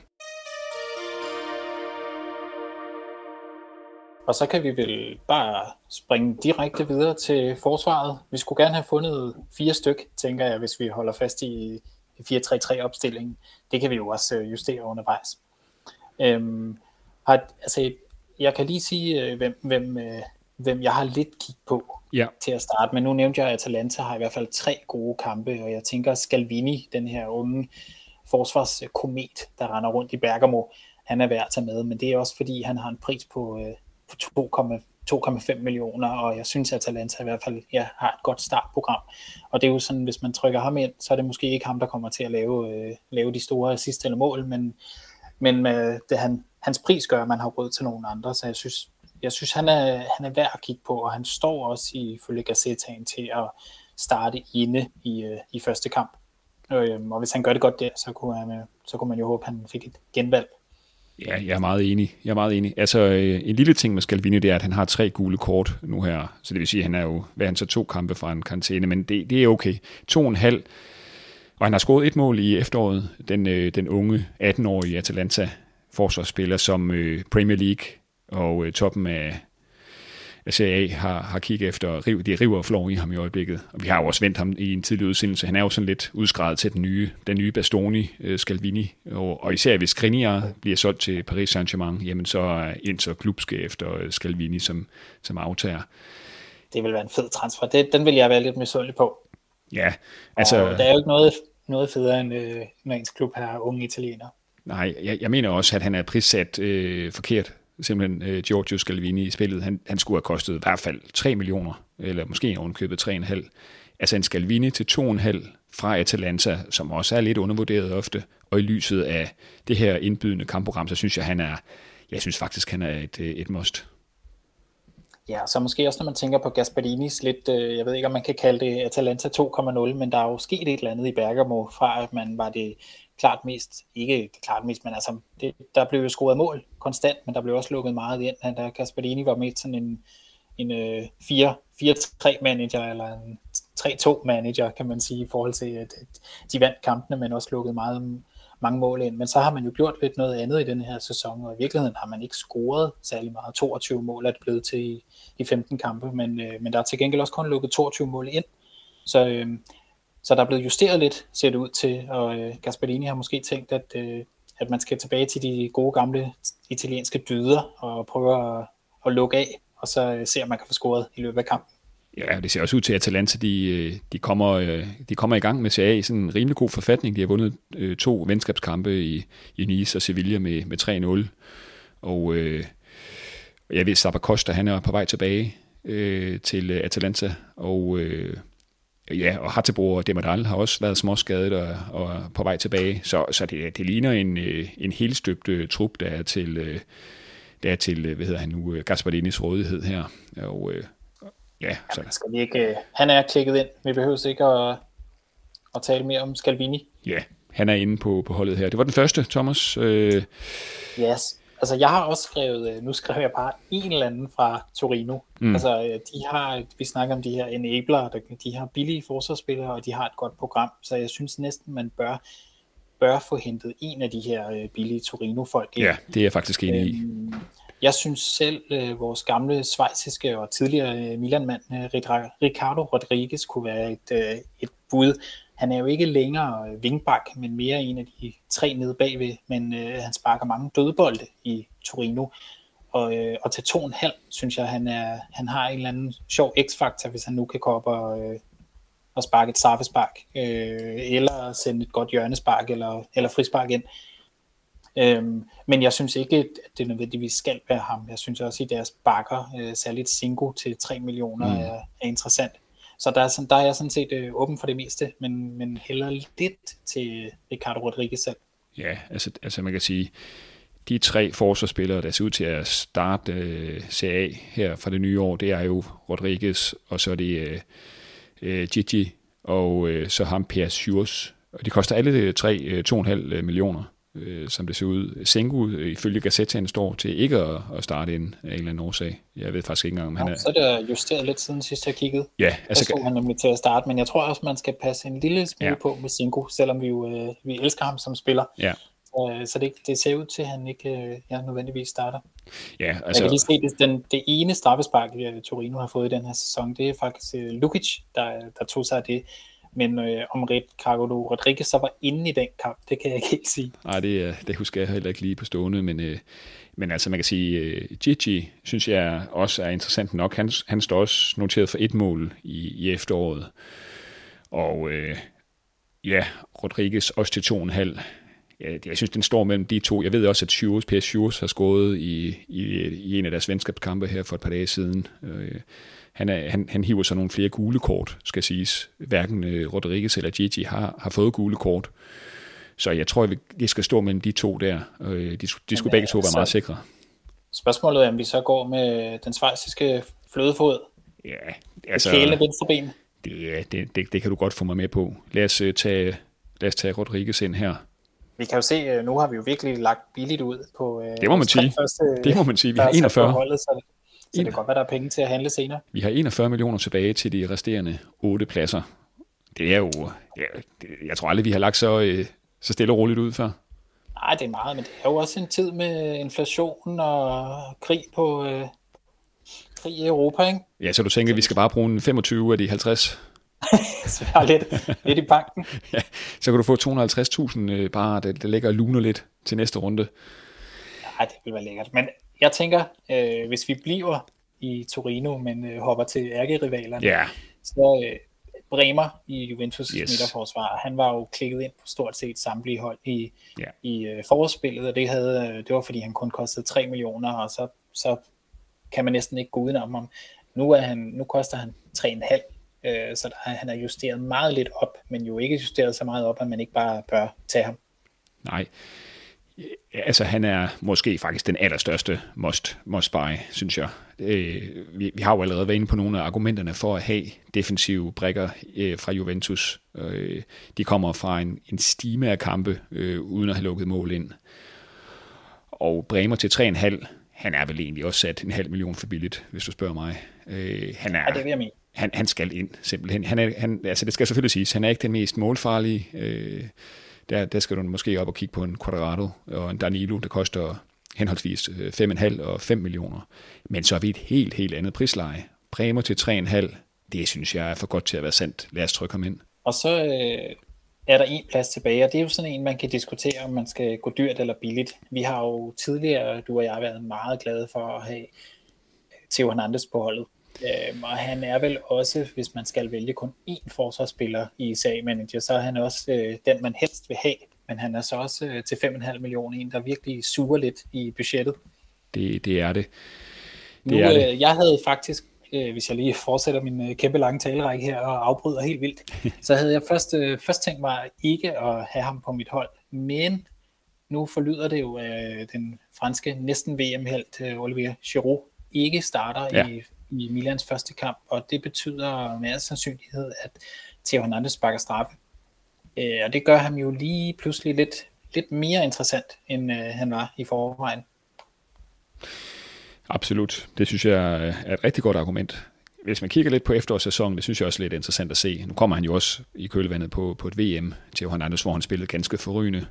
Og så kan vi vel bare springe direkte videre til forsvaret. Vi skulle gerne have fundet fire styk, tænker jeg, hvis vi holder fast i 4-3-3-opstillingen. Det kan vi jo også øh, justere undervejs. Øhm, har, altså, jeg kan lige sige, øh, hvem, hvem, øh, hvem jeg har lidt kig på ja. til at starte men Nu nævnte jeg, at Atalanta har i hvert fald tre gode kampe, og jeg tænker, Scalvini, den her unge forsvarskomet, der render rundt i Bergamo, han er værd at tage med, men det er også fordi, han har en pris på, på 2,5 millioner, og jeg synes, at Atalanta i hvert fald ja, har et godt startprogram. Og det er jo sådan, hvis man trykker ham ind, så er det måske ikke ham, der kommer til at lave, øh, lave de store sidste eller mål, men, men med det, han, hans pris gør, at man har råd til nogen andre, så jeg synes, jeg synes han, er, han er værd at kigge på, og han står også i følge Gazzetaen til at starte inde i, øh, i første kamp. Øh, og hvis han gør det godt der, så kunne, han, øh, så kunne man jo håbe, at han fik et genvalg. Ja, jeg er meget enig. Jeg er meget enig. Altså, øh, en lille ting med Scalvini, det er, at han har tre gule kort nu her. Så det vil sige, at han er jo, hvad han så to kampe fra en karantæne, men det, det er okay. To og en halv. Og han har scoret et mål i efteråret. Den, øh, den unge 18-årige Atalanta forsvarsspiller, som øh, Premier League og øh, toppen af, af Serie A har, har kigget efter. Riv, de river og flår i ham i øjeblikket. Og vi har jo også vendt ham i en tidlig udsendelse. Han er jo sådan lidt udskrevet til den nye, den nye Bastoni, øh, Scalvini. Og, og især hvis Skriniar bliver solgt til Paris Saint-Germain, jamen så er Inter klubske efter øh, Scalvini som, som aftager. Det vil være en fed transfer. Det, den vil jeg være lidt misundelig på. Ja, altså... Og der er jo ikke noget, noget federe, end øh, når ens klub har unge italienere. Nej, jeg, jeg mener også, at han er prissat øh, forkert simpelthen øh, Giorgio Scalvini i spillet. Han, han skulle have kostet i hvert fald 3 millioner, eller måske ovenkøbet 3,5. Altså en Scalvini til 2,5 fra Atalanta, som også er lidt undervurderet ofte, og i lyset af det her indbydende kampprogram, så synes jeg, han er, jeg synes faktisk, han er et, øh, et must. Ja, så måske også når man tænker på Gasparinis lidt, øh, jeg ved ikke om man kan kalde det Atalanta 2,0, men der er jo sket et eller andet i Bergamo, fra at man var det klart mest, ikke det klart mest, men altså, det, der blev jo scoret mål konstant, men der blev også lukket meget ind. Han der Gasparini var med sådan en, en øh, 4-3 manager, eller en 3-2 manager, kan man sige, i forhold til, at de vandt kampene, men også lukkede meget, mange mål ind. Men så har man jo gjort lidt noget andet i den her sæson, og i virkeligheden har man ikke scoret særlig meget. 22 mål er det blevet til i, i 15 kampe, men, øh, men der er til gengæld også kun lukket 22 mål ind. Så, øh, så der er blevet justeret lidt, ser det ud til, og øh, Gasperini har måske tænkt, at, øh, at man skal tilbage til de gode gamle italienske dyder og prøve at, at lukke af, og så øh, se, om man kan få scoret i løbet af kampen. Ja, det ser også ud til, at Atalanta de, øh, de, kommer, øh, de kommer i gang med Serie A i sådan en rimelig god forfatning. De har vundet øh, to venskabskampe i, i Nice og Sevilla med, med 3-0. Og øh, jeg ved, Sabah Costa, han er på vej tilbage øh, til Atalanta, og øh, Ja, og Hattebo og Demadal har også været småskadet og, og på vej tilbage, så, så det, det ligner en, en helstøbt støbt trup, der er til, der er til hvad hedder han nu, Gasparinis rådighed her. Og, øh, ja, så. Jamen, skal vi ikke, uh, han er klikket ind, vi behøver ikke at, at tale mere om Scalvini. Ja, han er inde på, på holdet her. Det var den første, Thomas. Uh, yes. Altså, jeg har også skrevet, øh, nu skriver jeg bare en eller anden fra Torino. Mm. Altså, øh, de har, vi snakker om de her enabler, de har billige forsvarsspillere, og de har et godt program, så jeg synes næsten, man bør, bør få hentet en af de her øh, billige Torino-folk ind. Ja, det er jeg faktisk enig i. Øhm, jeg synes selv, øh, vores gamle svejsiske og tidligere øh, Milan-mand, øh, Ricardo Rodriguez, kunne være et, øh, et bud. Han er jo ikke længere øh, vingbak, men mere en af de tre nede bagved, men øh, han sparker mange dødbolde i Torino. Og, øh, og til to og en halv, synes jeg, han, er, han har en eller anden sjov x-faktor, hvis han nu kan gå op og, øh, og sparke et straffespark, øh, eller sende et godt hjørnespark, eller, eller frispark ind. Øhm, men jeg synes ikke, at det nødvendigvis skal være ham. Jeg synes også, at deres bakker, øh, særligt Singo til 3 millioner, mm. er, er interessant. Så der er, sådan, der er jeg sådan set øh, åben for det meste, men, men heller lidt til Ricardo Rodriguez selv. Ja, altså, altså man kan sige, de tre forsvarsspillere, der ser ud til at starte øh, CA her fra det nye år, det er jo Rodriguez, og så er det øh, øh, Gigi, og øh, så ham Per Sjurs. Og de koster alle tre øh, 2,5 millioner øh, som det ser ud. Sengu, øh, ifølge Gazettaen, står til ikke at, at starte ind af en eller anden årsag. Jeg ved faktisk ikke engang, om han er... Så er det justeret lidt siden sidst jeg kiggede. Ja, altså... Der han nemlig til at starte, men jeg tror også, man skal passe en lille smule ja. på med Sengu, selvom vi jo øh, vi elsker ham som spiller. Ja. Så, så det, det ser ud til, at han ikke øh, ja, nødvendigvis starter. Ja, altså... Jeg kan lige se, at den, det ene straffespark, Torino har fået i den her sæson, det er faktisk øh, Lukic, der, der tog sig af det. Men øh, om Ricardo Rodriguez så var inde i den kamp, det kan jeg ikke helt sige. Nej, det, øh, det husker jeg heller ikke lige på stående, men, øh, men altså man kan sige, øh, Gigi synes jeg også er interessant nok. Han, han står også noteret for et mål i, i efteråret. Og øh, ja, Rodriguez også til to og en halv. ja, jeg synes, den står mellem de to. Jeg ved også, at Sjurs, PS Sjurs har skåret i, i, i en af deres venskabskampe her for et par dage siden. Øh, han, er, han, han hiver så nogle flere gule kort, skal siges. Hverken øh, Rodriguez eller Gigi har, har fået gule kort. Så jeg tror, det skal stå mellem de to der. Øh, de, de skulle begge to være meget sikre. Spørgsmålet er, om vi så går med den svejsiske flødefod. Ja, altså... Kælende venstreben. Det, det, det, det kan du godt få mig med på. Lad os, uh, tage, lad os tage Rodriguez ind her. Vi kan jo se, øh, nu har vi jo virkelig lagt billigt ud på uh, det må man sige. Første, det må man sige. Vi har 41. Holdet, så, så det kan godt være, der er penge til at handle senere. Vi har 41 millioner tilbage til de resterende 8 pladser. Det er jo, ja, det, jeg tror aldrig, vi har lagt så, uh, så stille og roligt ud før. Nej, det er meget, men det er jo også en tid med inflation og krig på uh, krig i Europa, ikke? Ja, så du tænker, at vi skal bare bruge en 25 af de 50? (laughs) så vi har lidt, lidt i banken. (laughs) ja, så kan du få 250.000 øh, bare, det, det ligger og luner lidt til næste runde. Nej, det vil være lækkert. Men jeg tænker, øh, hvis vi bliver i Torino, men øh, hopper til ærkerivalerne, yeah. så øh, Bremer i Juventus' yes. midterforsvar, han var jo klikket ind på stort set samtlige hold i, yeah. i øh, forårsspillet, og det, havde, øh, det var fordi han kun kostede 3 millioner, og så, så kan man næsten ikke gå udenom ham. Nu, er han, nu koster han 3,5, øh, så der, han er justeret meget lidt op, men jo ikke justeret så meget op, at man ikke bare bør tage ham. Nej, altså han er måske faktisk den allerstørste must, must buy, synes jeg. Øh, vi, vi har jo allerede været inde på nogle af argumenterne for at have defensive brækker øh, fra Juventus. Øh, de kommer fra en, en stime af kampe, øh, uden at have lukket mål ind. Og Bremer til 3,5, han er vel egentlig også sat en halv million for billigt, hvis du spørger mig. Øh, han er, ja, det vil jeg mene. Han, han skal ind, simpelthen. Han er, han, altså det skal selvfølgelig siges, han er ikke den mest målfarlige. Øh, der, der skal du måske op og kigge på en Quadrado og en Danilo, der koster henholdsvis øh, 5,5 og 5 millioner. Men så er vi et helt, helt andet prisleje. Præmer til 3,5, det synes jeg er for godt til at være sandt. Lad os trykke ham ind. Og så øh, er der en plads tilbage, og det er jo sådan en, man kan diskutere, om man skal gå dyrt eller billigt. Vi har jo tidligere, du og jeg, været meget glade for at have Theo Hernandez på holdet. Øhm, og han er vel også, hvis man skal vælge kun én forsvarsspiller i SA-manager, så er han også øh, den, man helst vil have. Men han er så også øh, til 5,5 millioner en, der virkelig suger lidt i budgettet. Det, det er det. det, nu, er det. Øh, jeg havde faktisk, øh, hvis jeg lige fortsætter min øh, kæmpe lange talerække her og afbryder helt vildt, (laughs) så havde jeg først, øh, først tænkt mig ikke at have ham på mit hold. Men nu forlyder det jo, at øh, den franske næsten VM-helt øh, Olivier Giroud ikke starter ja. i i Milans første kamp, og det betyder med al sandsynlighed, at Theo Hernandez sparker straffe. Øh, og det gør ham jo lige pludselig lidt, lidt mere interessant, end øh, han var i forvejen. Absolut. Det synes jeg er et rigtig godt argument. Hvis man kigger lidt på efterårssæsonen, det synes jeg også er lidt interessant at se. Nu kommer han jo også i kølvandet på, på et VM til Hernandez, hvor han spillede ganske forrygende,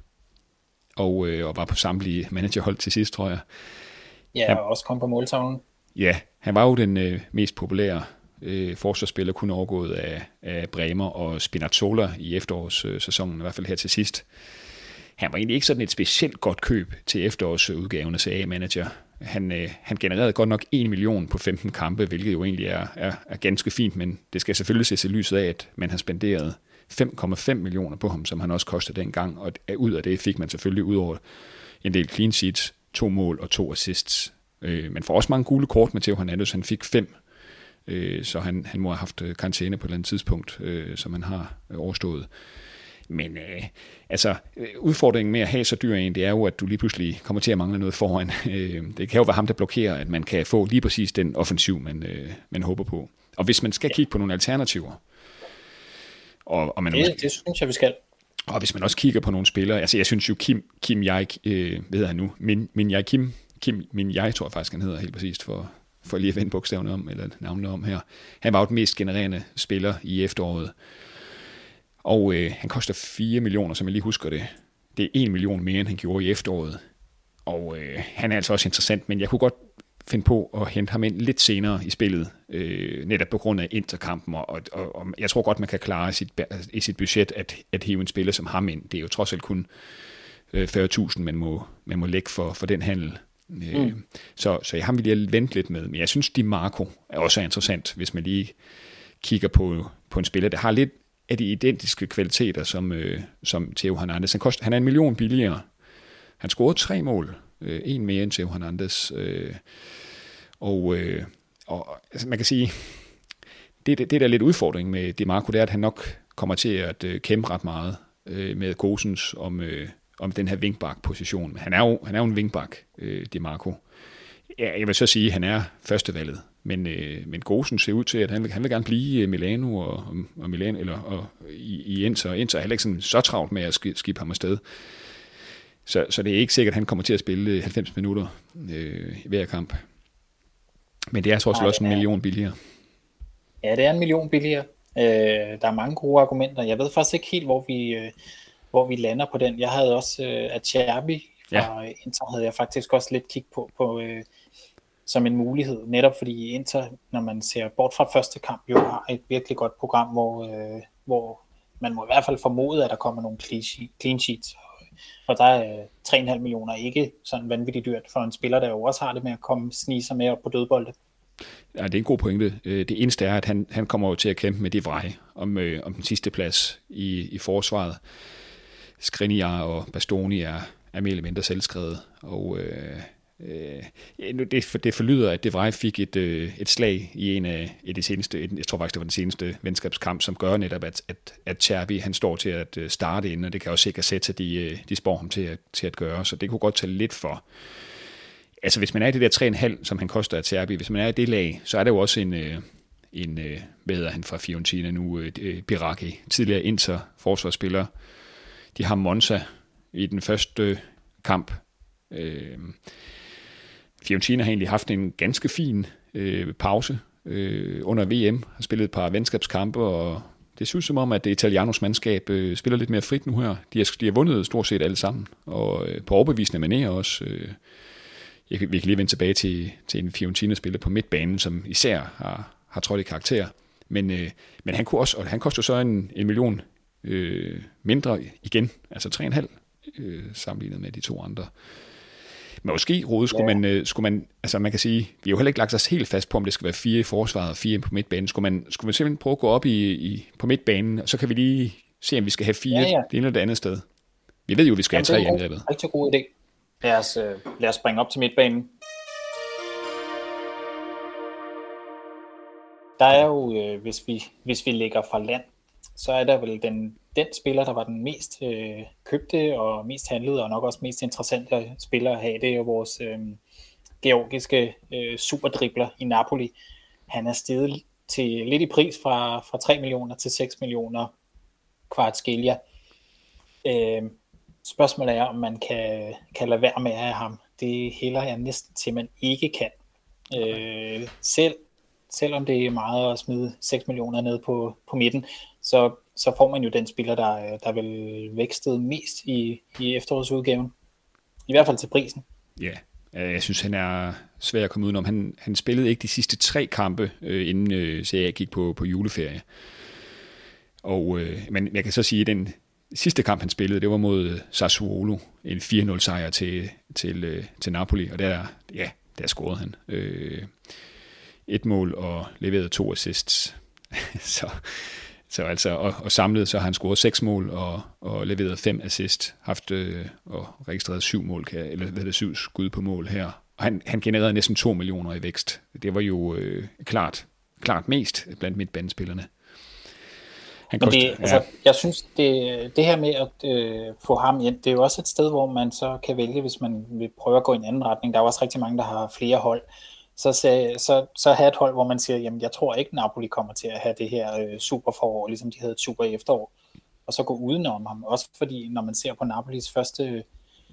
og, øh, og var på samtlige managerhold til sidst, tror jeg. Ja, og også kom på måltavlen. Ja, han var jo den øh, mest populære øh, forsvarsspiller, kun overgået af, af Bremer og Spinazzola i efterårssæsonen, i hvert fald her til sidst. Han var egentlig ikke sådan et specielt godt køb til efterårsudgaven af CA-manager. Han, øh, han genererede godt nok 1 million på 15 kampe, hvilket jo egentlig er, er, er ganske fint, men det skal selvfølgelig ses i lyset af, at man har spenderet 5,5 millioner på ham, som han også kostede dengang, og ud af det fik man selvfølgelig ud over en del clean sheets, to mål og to assists. Øh, men får også mange gule kort, Matteo Hernandez. Han fik fem, øh, så han, han må have haft øh, karantæne på et eller andet tidspunkt, øh, som han har øh, overstået. Men øh, altså, øh, udfordringen med at have så dyr en, det er jo, at du lige pludselig kommer til at mangle noget foran. (laughs) Øh, det kan jo være ham, der blokerer, at man kan få lige præcis den offensiv, man, øh, man håber på. Og hvis man skal kigge på nogle alternativer, og, og man det, måske, det synes jeg, vi skal. Og hvis man også kigger på nogle spillere, altså jeg synes jo Kim, Kim jeg, øh, hvad hedder han nu, Min, Min jeg Kim, Kim Min Jeg, tror jeg faktisk, han hedder helt præcist, for, for lige at vende bogstaverne om, eller navnene om her. Han var jo den mest genererende spiller i efteråret. Og øh, han koster 4 millioner, som jeg lige husker det. Det er 1 million mere, end han gjorde i efteråret. Og øh, han er altså også interessant, men jeg kunne godt finde på at hente ham ind lidt senere i spillet, øh, netop på grund af interkampen, og, og, og jeg tror godt, man kan klare i sit, i sit budget at, at hive en spiller som ham ind. Det er jo trods alt kun øh, 40.000, man må, man må lægge for, for den handel. Øh, mm. Så, så jeg har vil vente lidt med. Men jeg synes, Di Marco er også interessant, hvis man lige kigger på, på en spiller, der har lidt af de identiske kvaliteter som, øh, som Theo Hernandez. Han, kost, han er en million billigere. Han scorede tre mål, øh, en mere end Theo Hernandez. Øh, og, øh, og altså, man kan sige, det, det, det der er lidt udfordring med DeMarco, det er, at han nok kommer til at øh, kæmpe ret meget øh, med Gosens om, øh, om den her vinkbak-position. Men han er jo, han er jo en vinkbak, øh, DeMarco. Ja, jeg vil så sige, at han er førstevalget. Men, øh, men Gosen ser ud til, at han vil, han vil gerne blive øh, Milano og, og Milano, eller og, i, i Inter. Inter er heller ikke sådan, så travlt med at skifte ham afsted. Så, så det er ikke sikkert, at han kommer til at spille 90 øh, minutter øh, i hver kamp. Men det er trods alt også en million billigere. Ja, det er en million billigere. Øh, der er mange gode argumenter. Jeg ved faktisk ikke helt, hvor vi, øh, hvor vi lander på den. Jeg havde også øh, Acerbi fra ja. Inter, havde jeg faktisk også lidt kig på, på øh, som en mulighed. Netop fordi Inter, når man ser bort fra første kamp, jo har et virkelig godt program, hvor, øh, hvor man må i hvert fald formode, at der kommer nogle clean sheets. Og der er 3,5 millioner ikke sådan vanvittigt dyrt for en spiller, der jo også har det med at komme snige sig med op på dødbolde. Ja, det er en god pointe. Øh, det eneste er, at han, han kommer jo til at kæmpe med de vrej om, øh, om den sidste plads i, i forsvaret. Skriniar og Bastoni er, er mere eller mindre selvskrevet, og øh, øh, det, det forlyder, at Devrej fik et, øh, et slag i en af de seneste, jeg tror faktisk, det var den seneste venskabskamp, som gør netop, at, at, at Cherby, han står til at øh, starte ind, og det kan også sikkert sætte sig, de, øh, de spår ham til at, til at gøre, så det kunne godt tage lidt for. Altså hvis man er i det der 3,5, som han koster af Cherby, hvis man er i det lag, så er det jo også en, øh, en hvad hedder han fra Fiorentina nu, Biraki, tidligere Inter forsvarsspiller. De har Monza i den første kamp. Øh, Fiorentina har egentlig haft en ganske fin øh, pause øh, under VM, har spillet et par venskabskampe, og det synes som om, at det Italianos mandskab øh, spiller lidt mere frit nu her. De har, de har vundet stort set alle sammen, og øh, på overbevisende manér også. Øh, jeg, vi kan lige vende tilbage til, til en Fiorentina-spiller på midtbanen, som især har, har trådt i karakter. Men, øh, men han, kunne også, og han koster så en, en million øh, mindre igen, altså 3,5 øh, sammenlignet med de to andre. Men måske, Rode, skulle, ja. man, øh, skulle man, altså man kan sige, vi har jo heller ikke lagt os helt fast på, om det skal være fire i forsvaret og fire på midtbanen. Skulle man, skulle man simpelthen prøve at gå op i, i, på midtbanen, og så kan vi lige se, om vi skal have fire ja, ja. det ene eller det andet sted. Vi ved jo, at vi skal Jamen, have tre i angrebet. Det er en rigtig god idé. Lad os, øh, lad os springe op til midtbanen. Der er jo, øh, hvis, vi, hvis vi ligger fra land, så er der vel den, den spiller, der var den mest øh, købte og mest handlede, og nok også mest interessante spiller at have, det er jo vores øh, georgiske øh, superdribler i Napoli. Han er steget til lidt i pris fra, fra 3 millioner til 6 millioner kvartskelia. Øh, spørgsmålet er, om man kan, kan lade være med at have ham. Det hælder jeg næsten til, man ikke kan. Øh, selv selvom det er meget at smide 6 millioner ned på, på midten, så, så får man jo den spiller, der, der vil vækstet mest i, i efterårsudgaven. I hvert fald til prisen. Ja, øh, jeg synes, han er svær at komme udenom. Han, han spillede ikke de sidste tre kampe, øh, inden øh, jeg gik på, på juleferie. Og, øh, men jeg kan så sige, at den sidste kamp, han spillede, det var mod øh, Sassuolo. En 4-0 sejr til, til, øh, til Napoli, og der, ja, der scorede han. Øh, et mål og leverede to assists. (laughs) så, så altså, og, og samlet så har han scoret seks mål og, og leveret fem assist, haft øh, og registreret syv mål, kan, eller hvad det syv skud på mål her. Og han, han genererede næsten 2 millioner i vækst. Det var jo øh, klart, klart mest blandt midtbanespillerne. Han Men det, ja. altså, jeg synes, det, det her med at øh, få ham ind, det er jo også et sted, hvor man så kan vælge, hvis man vil prøve at gå i en anden retning. Der er også rigtig mange, der har flere hold så, så, så have et hold, hvor man siger, jamen jeg tror ikke, Napoli kommer til at have det her øh, super forår, ligesom de havde et super efterår, og så gå udenom ham. Også fordi, når man ser på Napolis første,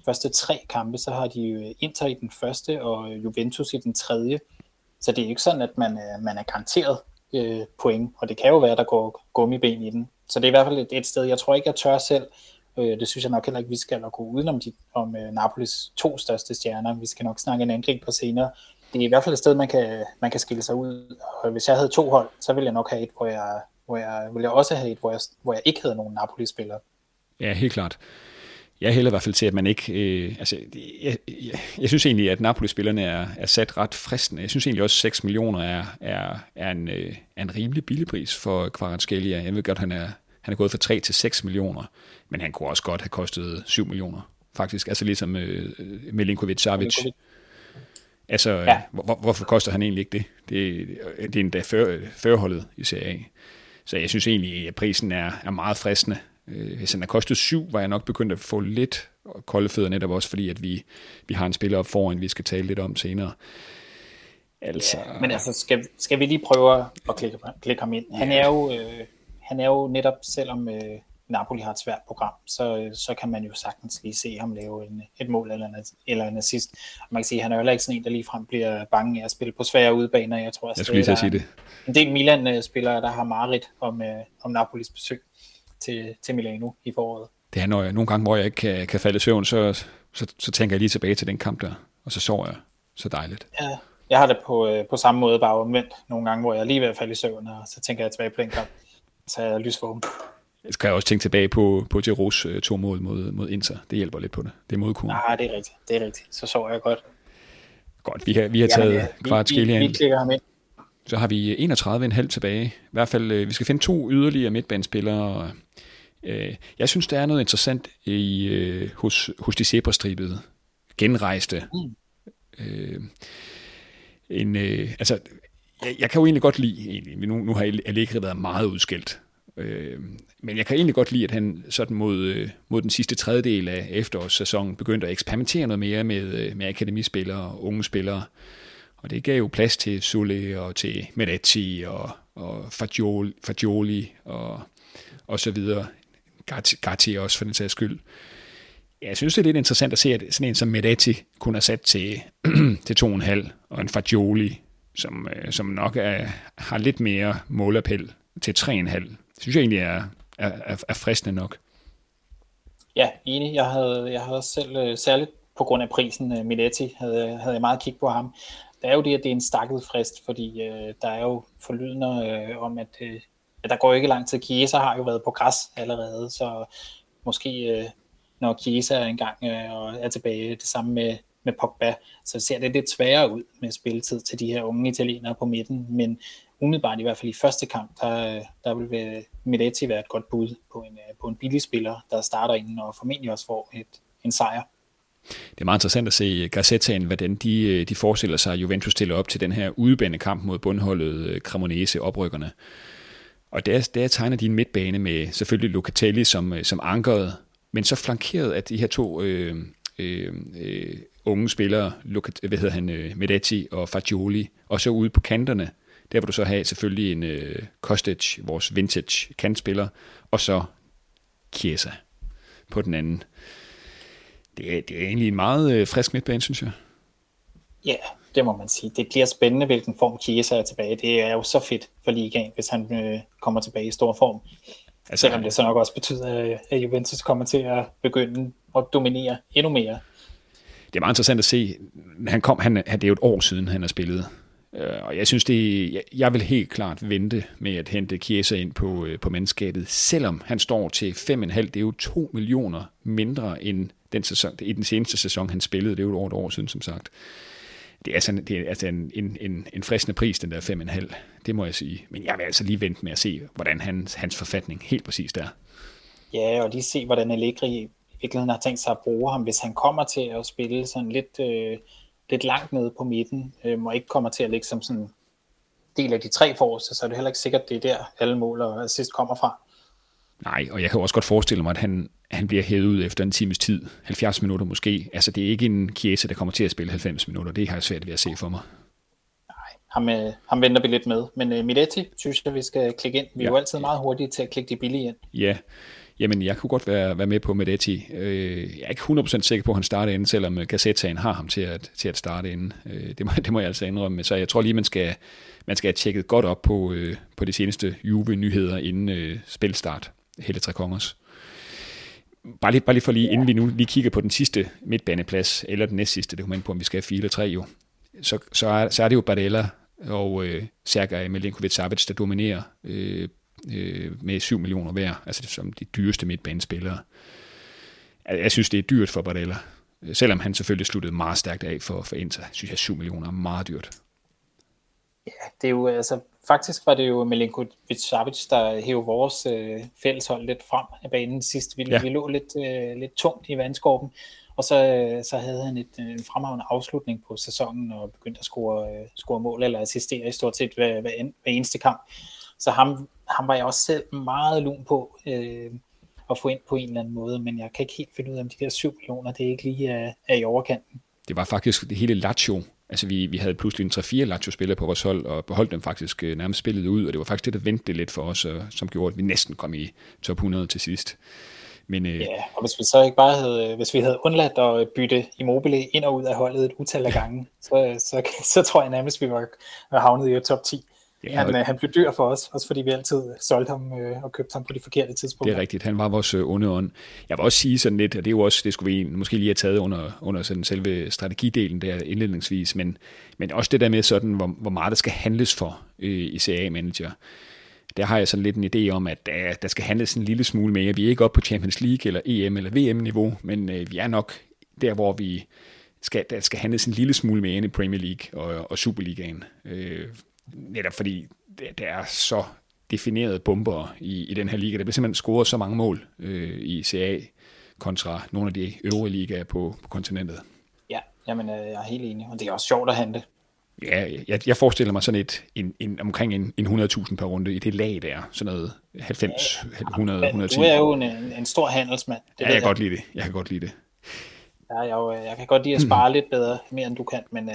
første tre kampe, så har de øh, Inter i den første, og øh, Juventus i den tredje. Så det er ikke sådan, at man, man er garanteret øh, point, og det kan jo være, at der går gummiben i den. Så det er i hvert fald et, et sted, jeg tror ikke, jeg tør selv. Øh, det synes jeg nok heller ikke, vi skal gå udenom de, om øh, Napolis to største stjerner. Vi skal nok snakke en angreb på senere, det er i hvert fald et sted, man kan, man kan skille sig ud. Og hvis jeg havde to hold, så ville jeg nok have et, hvor jeg, hvor jeg ville jeg også have et, hvor jeg, hvor jeg ikke havde nogen Napoli-spillere. Ja, helt klart. Jeg hælder i hvert fald til, at man ikke... Øh, altså, jeg, jeg, jeg synes egentlig, at Napoli-spillerne er, er sat ret fristende. Jeg synes egentlig også, at 6 millioner er, er, er, en, øh, er en rimelig billig pris for Kvaratskhelia. Jeg ved godt, han er, Han er gået fra 3 til 6 millioner, men han kunne også godt have kostet 7 millioner, faktisk. Altså ligesom øh, Milinkovic-Savic. Altså, ja. hvor, hvorfor koster han egentlig ikke det? Det, det er endda før, førholdet i Serie A. Så jeg synes egentlig, at prisen er, er meget fristende. Øh, hvis han har kostet 7, var jeg nok begyndt at få lidt kolde fødder netop også, fordi at vi, vi har en spiller op foran, vi skal tale lidt om senere. Altså... Ja, men altså, skal, skal vi lige prøve at klikke, klikke ham ind? Han er jo, øh, han er jo netop, selvom øh, Napoli har et svært program, så, så kan man jo sagtens lige se ham lave en, et mål eller en, eller en assist. Og man kan sige, at han er jo heller ikke sådan en, der ligefrem bliver bange af at spille på svære udbaner. Jeg tror, at jeg skulle lige sige det. En del Milan-spillere, der har marit om, øh, om Napolis besøg til, til Milano i foråret. Det er, når jeg, nogle gange, hvor jeg ikke kan, kan falde i søvn, så, så, så tænker jeg lige tilbage til den kamp der, og så sover jeg så dejligt. Ja, jeg har det på, øh, på samme måde, bare omvendt nogle gange, hvor jeg lige ved at falde i søvn, og så tænker jeg tilbage på den kamp, så er jeg lysvågen. Jeg skal også tænke tilbage på, på Giroux øh, to mål mod, mod Inter. Det hjælper lidt på det. Det er modkuren. Nej, det er rigtigt. Det er rigtigt. Så sover jeg godt. Godt, vi har, vi har taget ja, kvart vi, vi, vi ham ind. Så har vi 31,5 tilbage. I hvert fald, øh, vi skal finde to yderligere midtbanespillere. Øh, jeg synes, der er noget interessant i, øh, hos, hos de zebrastribede genrejste. Mm. Øh, en, øh, altså, jeg, jeg kan jo egentlig godt lide, egentlig, nu, nu har Allegri været meget udskilt, øh, men jeg kan egentlig godt lide, at han sådan mod, øh, mod den sidste tredjedel af efterårssæsonen begyndte at eksperimentere noget mere med, øh, med akademispillere og unge spillere. Og det gav jo plads til Sule og til Medati og, og Fagioli, Fagioli og, og så videre. Gatti, også for den sags skyld. Jeg synes, det er lidt interessant at se, at sådan en som Medati kunne er sat til, (clears throat) til 2,5, og en Fagioli, som, øh, som nok er, har lidt mere målappel til 3,5. Synes jeg egentlig er, er, er fristende nok. Ja, enig. Jeg havde, jeg havde selv, øh, særligt på grund af prisen, øh, Minetti, havde, havde jeg meget kig på ham. Der er jo det, at det er en stakket frist, fordi øh, der er jo forlydende øh, om, at, øh, at der går ikke lang tid. Chiesa har jo været på græs allerede, så måske øh, når Chiesa er engang øh, og er tilbage, det samme med, med Pogba, så ser det lidt sværere ud med spilletid til de her unge italienere på midten, men umiddelbart i hvert fald i første kamp, der, der vil Miletti være et godt bud på en, øh, på en billig spiller, der starter inden og formentlig også får et, en sejr. Det er meget interessant at se Gazettaen, hvordan de, øh, de forestiller sig, at Juventus stiller op til den her udebane kamp mod bundholdet øh, Cremonese, oprykkerne. Og der, der tegner de en midtbane med selvfølgelig Locatelli som, som ankeret, men så flankeret af de her to øh, øh, øh, unge spillere, hvad hedder han, øh, Medetti og Fagioli, og så ude på kanterne, der vil du så have selvfølgelig en øh, Kostic, vores vintage kantspiller, og så Chiesa på den anden. Det er, det er egentlig en meget øh, frisk midtbane, synes jeg. Ja, det må man sige. Det bliver spændende, hvilken form Chiesa er tilbage. Det er jo så fedt for ligaen, hvis han øh, kommer tilbage i stor form. Altså, Selvom det så nok også betyder, at Juventus kommer til at begynde at dominere endnu mere. Det er meget interessant at se. Han kom, han, det er jo et år siden, han har spillet. Øh, og jeg synes, det, jeg vil helt klart vente med at hente Chiesa ind på, øh, på mandskabet, selvom han står til 5,5. Det er jo 2 millioner mindre end den sæson, i den seneste sæson, han spillede. Det er jo over et år siden, som sagt. Det er altså sådan, det er altså en, en, en, en fristende pris, den der 5,5. Det må jeg sige. Men jeg vil altså lige vente med at se, hvordan hans, hans forfatning helt præcis er. Ja, og lige se, hvordan Allegri i virkeligheden har tænkt sig at bruge ham, hvis han kommer til at spille sådan lidt... Øh, lidt langt nede på midten, øh, og ikke kommer til at ligge som sådan del af de tre forreste, så er det heller ikke sikkert, det er der alle mål og assist kommer fra. Nej, og jeg kan også godt forestille mig, at han, han bliver hævet ud efter en times tid, 70 minutter måske. Altså det er ikke en Chiesa, der kommer til at spille 90 minutter, det har jeg svært ved at se for mig. Nej, ham, øh, ham venter vi lidt med. Men uh, Miletti synes jeg, vi skal klikke ind. Vi er ja. jo altid meget hurtige til at klikke de billige ind. Ja, jamen jeg kunne godt være, være med på Medetti. Øh, jeg er ikke 100% sikker på, at han starter inden, selvom Gazzetaen har ham til at, til at starte inden. Øh, det, må, (laughs) det må jeg altså indrømme. Så jeg tror lige, man skal, man skal have tjekket godt op på, øh, på de seneste Juve-nyheder inden øh, spilstart. Hele tre kongers. Bare lige, bare lige for lige, inden vi nu lige kigger på den sidste midtbaneplads, eller den næst sidste, det kommer ind på, om vi skal have fire eller tre jo, så, så, er, så er det jo Barella og øh, Sergej Milinkovic-Savic, der dominerer øh, øh, med 7 millioner hver, altså som de dyreste midtbanespillere. Jeg synes, det er dyrt for Barella. Selvom han selvfølgelig sluttede meget stærkt af for, for Inter, synes jeg, 7 millioner er meget dyrt. Ja, det er jo altså faktisk var det jo Milinkovic Savic, der hævde vores øh, fælleshold lidt frem af banen sidst. Vi, ja. vi lå lidt, øh, lidt tungt i vandskorben, og så, øh, så havde han et, en fremragende afslutning på sæsonen og begyndte at score, øh, score mål eller assistere i stort set hver, hver, hver eneste kamp. Så ham, ham var jeg også selv meget lun på øh, at få ind på en eller anden måde, men jeg kan ikke helt finde ud af, om de der 7 millioner, det er ikke lige er, er i overkanten. Det var faktisk det hele Lazio, Altså vi, vi havde pludselig en 3-4 Lazio-spillere på vores hold, og beholdt dem faktisk øh, nærmest spillet ud, og det var faktisk det, der vendte lidt for os, og, som gjorde, at vi næsten kom i top 100 til sidst. Men, øh, ja, og hvis vi så ikke bare havde, hvis vi havde undladt at bytte Immobile ind og ud af holdet et utal af gange, så, så, (laughs) så tror jeg nærmest, vi var havnet i top 10. Ja, han, han blev dyr for os, også fordi vi altid solgte ham øh, og købte ham på de forkerte tidspunkter. Det er rigtigt, han var vores øh, onde ånd. Jeg vil også sige sådan lidt, og det er jo også, det skulle vi måske lige have taget under, under sådan selve strategidelen der indledningsvis, men, men også det der med sådan, hvor, hvor meget der skal handles for øh, i CA-manager. Der har jeg sådan lidt en idé om, at der, der skal handles en lille smule mere. Vi er ikke oppe på Champions League eller EM eller VM-niveau, men øh, vi er nok der, hvor vi skal, der skal handles en lille smule mere end i Premier League og, og Superligaen. Øh, netop fordi der er så definerede bomber i, i den her liga. Der bliver simpelthen scoret så mange mål øh, i CA kontra nogle af de øvrige ligaer på, på kontinentet. Ja, jamen, øh, jeg er helt enig, og det er også sjovt at handle. Ja, jeg, jeg forestiller mig sådan et, en, en, omkring en, en 100.000 per runde i det lag der, sådan noget 90, ja, 100, 110. Du er jo en, en stor handelsmand. Det ja, jeg kan godt lide det. Jeg kan godt lide det. Ja, jeg, jeg kan godt lide at spare mm. lidt bedre, mere end du kan, men, øh,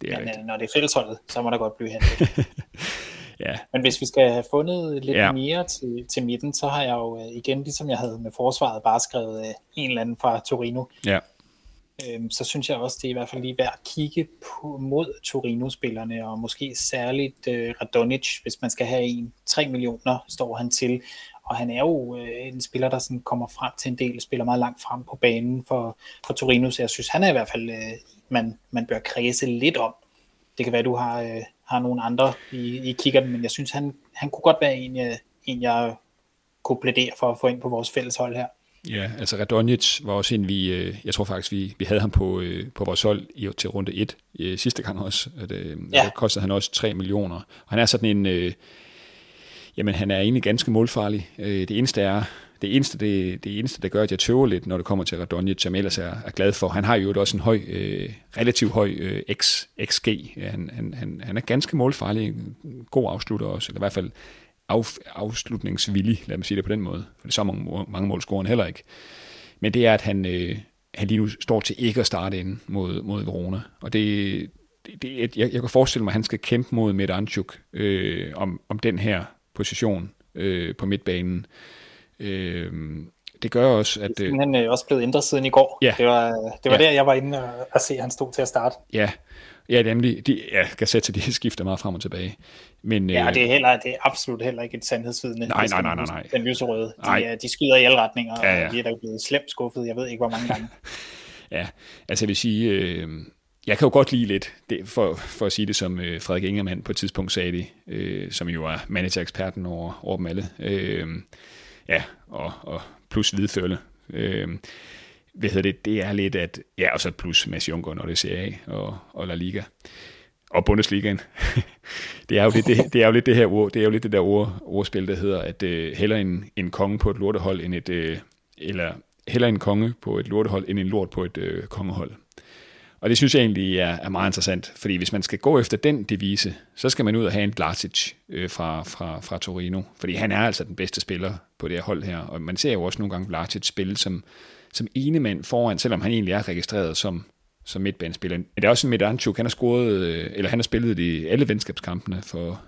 det men øh, når det er fællesholdet, så må der godt blive hentet. (laughs) ja. Men hvis vi skal have fundet lidt ja. mere til, til midten, så har jeg jo øh, igen, ligesom jeg havde med forsvaret, bare skrevet øh, en eller anden fra Torino. Ja. Øhm, så synes jeg også, det er i hvert fald lige værd at kigge på, mod Torino-spillerne, og måske særligt øh, Radonic, hvis man skal have en. 3 millioner står han til, og han er jo øh, en spiller, der sådan kommer frem til en del, spiller meget langt frem på banen for, for Torino, så jeg synes, han er i hvert fald, øh, man, man bør kredse lidt om. Det kan være, du har, øh, har nogle andre i, i kigger men jeg synes, han, han kunne godt være en, øh, en, jeg kunne plædere for at få ind på vores fælles hold her. Ja, altså Radonjic var også en, vi, øh, jeg tror faktisk, vi, vi havde ham på, øh, på vores hold i, til runde 1 øh, sidste gang også. At, øh, ja. Der kostede han også 3 millioner. Og han er sådan en, Jamen, han er egentlig ganske målfarlig. Øh, det eneste er, det eneste, det, det eneste, der gør, at jeg tøver lidt, når det kommer til Radonjic, som ellers er, er glad for. Han har jo også en høj, øh, relativt høj øh, X, XG. Han, han, han, han er ganske målfarlig, god afslutter også, eller i hvert fald af, afslutningsvillig, lad mig sige det på den måde. For det er så mange, mange mål scorer han heller ikke. Men det er, at han, øh, han lige nu står til ikke at starte ind mod, mod Verona. Og det, det, det jeg, jeg kan forestille mig, at han skal kæmpe mod Medanchuk øh, om, om den her position øh, på midtbanen. Øh, det gør også, at... Det er øh, også blevet ændret siden i går. Ja. Det var, det var ja. der, jeg var inde og, og se, at han stod til at starte. Ja, ja nemlig. De, ja, kan sætte de (laughs) skifter meget frem og tilbage. Men, ja, øh, det er, heller, det er absolut heller ikke et sandhedsvidende. Nej, nej, nej, nej, nej. Den lyserøde. De, nej. de skyder i alle retninger, ja, ja. og de er da blevet slemt skuffet. Jeg ved ikke, hvor mange gange. (laughs) ja, altså jeg vil sige... Øh, jeg kan jo godt lide lidt, det, for, for at sige det som øh, Frederik Ingermann på et tidspunkt sagde det, øh, som jo er manager-eksperten over, over dem alle. Øh, ja, og, og plus hvidfølge. Øh, hvad hedder det, det er lidt at, ja, og så plus Mads Junker, når det ser af, og, og La Liga. Og Bundesligaen. (laughs) det er jo lidt det, det, er jo lidt det her ord, det er jo lidt det der ord, ordspil, der hedder, at øh, heller en, en konge på et lortehold, end et, øh, eller heller en konge på et lortehold, end en lort på et øh, kongehold. Og det synes jeg egentlig er, er meget interessant, fordi hvis man skal gå efter den devise, så skal man ud og have en Glacic øh, fra, fra, fra Torino, fordi han er altså den bedste spiller på det her hold her, og man ser jo også nogle gange Glacic spille som, som ene mand foran, selvom han egentlig er registreret som, som midtbanespiller. Men det er også en Medanchuk, han har scoret, øh, eller han har spillet i alle venskabskampene for,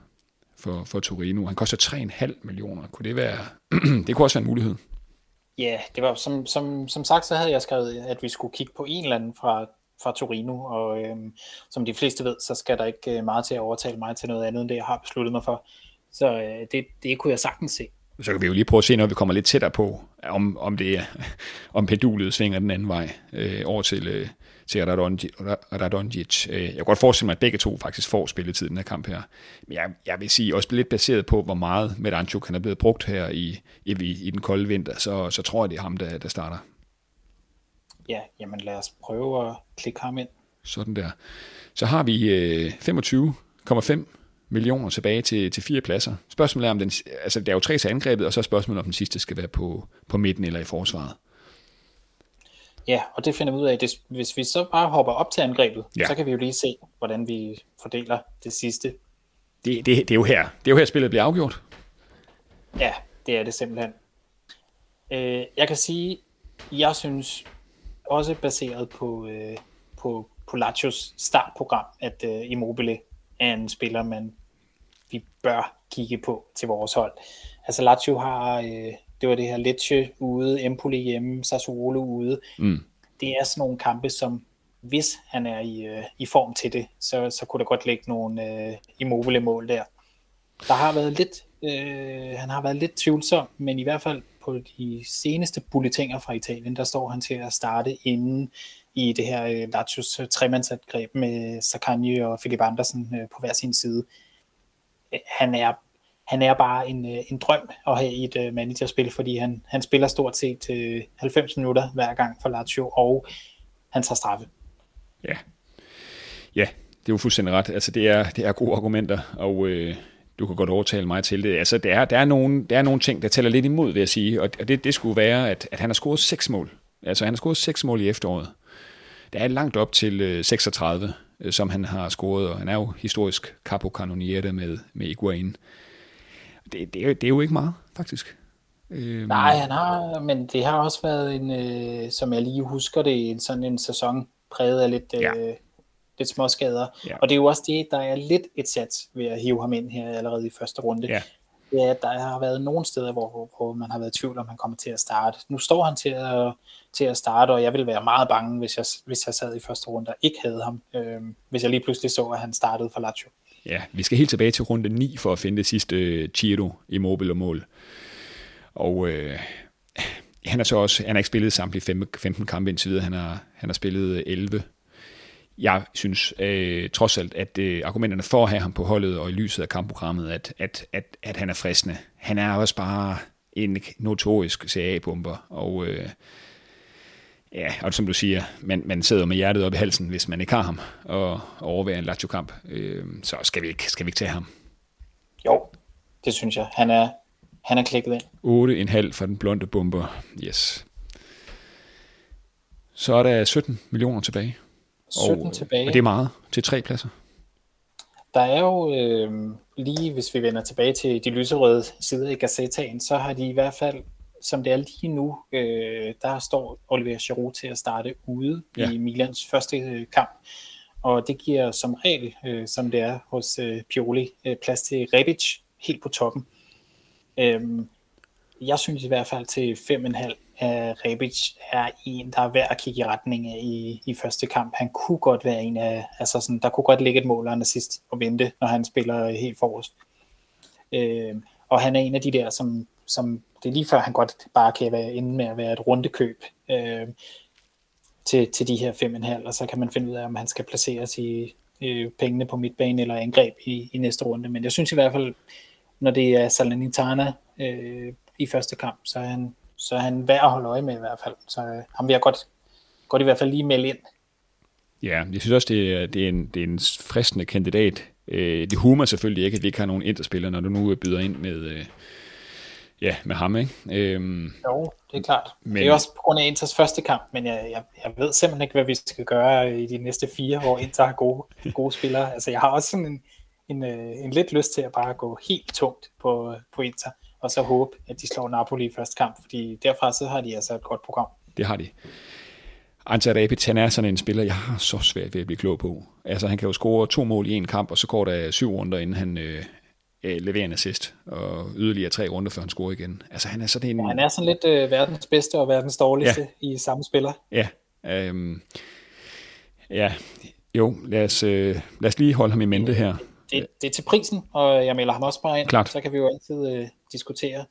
for, for Torino. Han koster 3,5 millioner. Kunne det være, (clears throat) det kunne også være en mulighed. Ja, det var som, som, som sagt, så havde jeg skrevet, at vi skulle kigge på en eller anden fra fra Torino, og øhm, som de fleste ved, så skal der ikke øh, meget til at overtale mig til noget andet, end det jeg har besluttet mig for. Så øh, det, det kunne jeg sagtens se. Så kan vi jo lige prøve at se, når vi kommer lidt tættere på, om, om, det er, (laughs) om pendulet svinger den anden vej øh, over til, øh, til Radonjic. Øh, jeg kan godt forestille mig, at begge to faktisk får spilletid i den her kamp her. Men jeg, jeg vil sige, også lidt baseret på, hvor meget Medanchuk han er blevet brugt her i, i, i den kolde vinter, så, så tror jeg, det er ham, der, der starter ja, jamen lad os prøve at klikke ham ind. Sådan der. Så har vi øh, 25,5 millioner tilbage til, til fire pladser. Spørgsmålet er, om den, altså der er jo tre til angrebet, og så er spørgsmålet, om den sidste skal være på, på midten eller i forsvaret. Ja, og det finder vi ud af. Det, hvis vi så bare hopper op til angrebet, ja. så kan vi jo lige se, hvordan vi fordeler det sidste. Det, det, det, er jo her. Det er jo her, spillet bliver afgjort. Ja, det er det simpelthen. Øh, jeg kan sige, jeg synes, også baseret på, øh, på, på Lazios startprogram, at øh, Immobile er en spiller, man vi bør kigge på til vores hold. Altså Lazio har, øh, det var det her Lecce ude, Empoli hjemme, Sassuolo ude. Mm. Det er sådan nogle kampe, som hvis han er i, øh, i form til det, så, så kunne der godt ligge nogle øh, immobile mål der. Der har været lidt, øh, han har været lidt tvivlsom, men i hvert fald på de seneste bulletiner fra Italien, der står han til at starte inden i det her øh, Lazios øh, tremandsangreb med Sakanje og Philip Andersen øh, på hver sin side. Øh, han er, han er bare en, øh, en drøm at have i et øh, managerspil, fordi han, han spiller stort set øh, til 90 minutter hver gang for Lazio, og han tager straffe. Ja, ja det er jo fuldstændig ret. Altså, det er, det er gode argumenter, og øh, du kan godt overtale mig til det. Altså, der er, der er, nogle, der er nogle ting, der tæller lidt imod, vil jeg sige, og det, det skulle være, at, at han har scoret seks mål. Altså, han har scoret seks mål i efteråret. Der er langt op til øh, 36, øh, som han har scoret, og han er jo historisk capo canoniere med, med Iguain. Det, det, er, det er jo ikke meget, faktisk. Øhm. Nej, han har, men det har også været en, øh, som jeg lige husker det, en sådan en sæson præget af lidt, ja. Øh, lidt småskader. Ja. Og det er jo også det, der er lidt et sats ved at hive ham ind her allerede i første runde. Ja. Det er, at der har været nogle steder, hvor, hvor, hvor man har været i tvivl om, han kommer til at starte. Nu står han til at, til at starte, og jeg ville være meget bange, hvis jeg, hvis jeg sad i første runde og ikke havde ham. Øh, hvis jeg lige pludselig så, at han startede for Lazio. Ja, vi skal helt tilbage til runde 9 for at finde det sidste Chiro i mobil og mål. Og øh, han har så også, han har ikke spillet samtlige 15 kampe indtil videre, han har, han har spillet 11. Jeg synes øh, trods alt, at øh, argumenterne for at have ham på holdet og i lyset af kampprogrammet, at, at, at, at han er fristende. Han er også bare en notorisk CA-bomber, og øh, ja, og som du siger, man, man sidder med hjertet op i halsen, hvis man ikke har ham, og, overværer en Lazio-kamp, øh, så skal vi, ikke, skal vi ikke tage ham. Jo, det synes jeg. Han er, han er klikket ind. 8,5 for den blonde bomber. Yes. Så er der 17 millioner tilbage. 17 og, tilbage. Og det er meget til tre pladser. Der er jo øh, lige, hvis vi vender tilbage til de lyserøde sider i Gazettaen, så har de i hvert fald, som det er lige nu, øh, der står Oliver Giroud til at starte ude ja. i Milans første øh, kamp. Og det giver som regel, øh, som det er hos øh, Pioli, øh, plads til Rebic helt på toppen. Øhm, jeg synes i hvert fald til 5,5 at Rebic er en, der er værd at kigge i retning af i, i første kamp. Han kunne godt være en af, altså sådan, der kunne godt ligge et mål og en assist og vente, når han spiller helt forrest. Øhm, og han er en af de der, som, som det er lige før, han godt bare kan være inde med at være et rundekøb øh, til, til de her 5,5, og så kan man finde ud af, om han skal placeres i øh, pengene på midtbane eller angreb i, i næste runde. Men jeg synes i hvert fald, når det er Salernitana øh, i første kamp, så er, han, så er han værd at holde øje med i hvert fald. Så øh, ham vil jeg godt, godt i hvert fald lige melde ind. Ja, jeg synes også, det er, det er, en, det er en fristende kandidat. Øh, det humer selvfølgelig ikke, at vi ikke har nogen interspillere, når du nu byder ind med, øh, ja, med ham, ikke? Øhm, jo, det er klart. Men, det er også på grund af Inters første kamp, men jeg, jeg, jeg ved simpelthen ikke, hvad vi skal gøre i de næste fire, hvor Inter har gode, gode spillere. Altså, jeg har også sådan en, en, øh, en lidt lyst til at bare gå helt tungt på, på Inter, og så håbe, at de slår Napoli i første kamp, fordi derfra så har de altså et godt program. Det har de. Ante Rabic, han er sådan en spiller, jeg har så svært ved at blive klog på. Altså, han kan jo score to mål i en kamp, og så går der syv runder, inden han øh, leverer en assist, og yderligere tre runder, før han scorer igen. Altså, han er sådan en... Ja, han er sådan lidt øh, verdens bedste og verdens dårligste ja. i samme spiller. Ja, øhm, ja, jo, lad os, øh, lad os lige holde ham i mente her det, det er til prisen, og jeg melder ham også bare ind. Klart. Så kan vi jo altid øh, diskutere,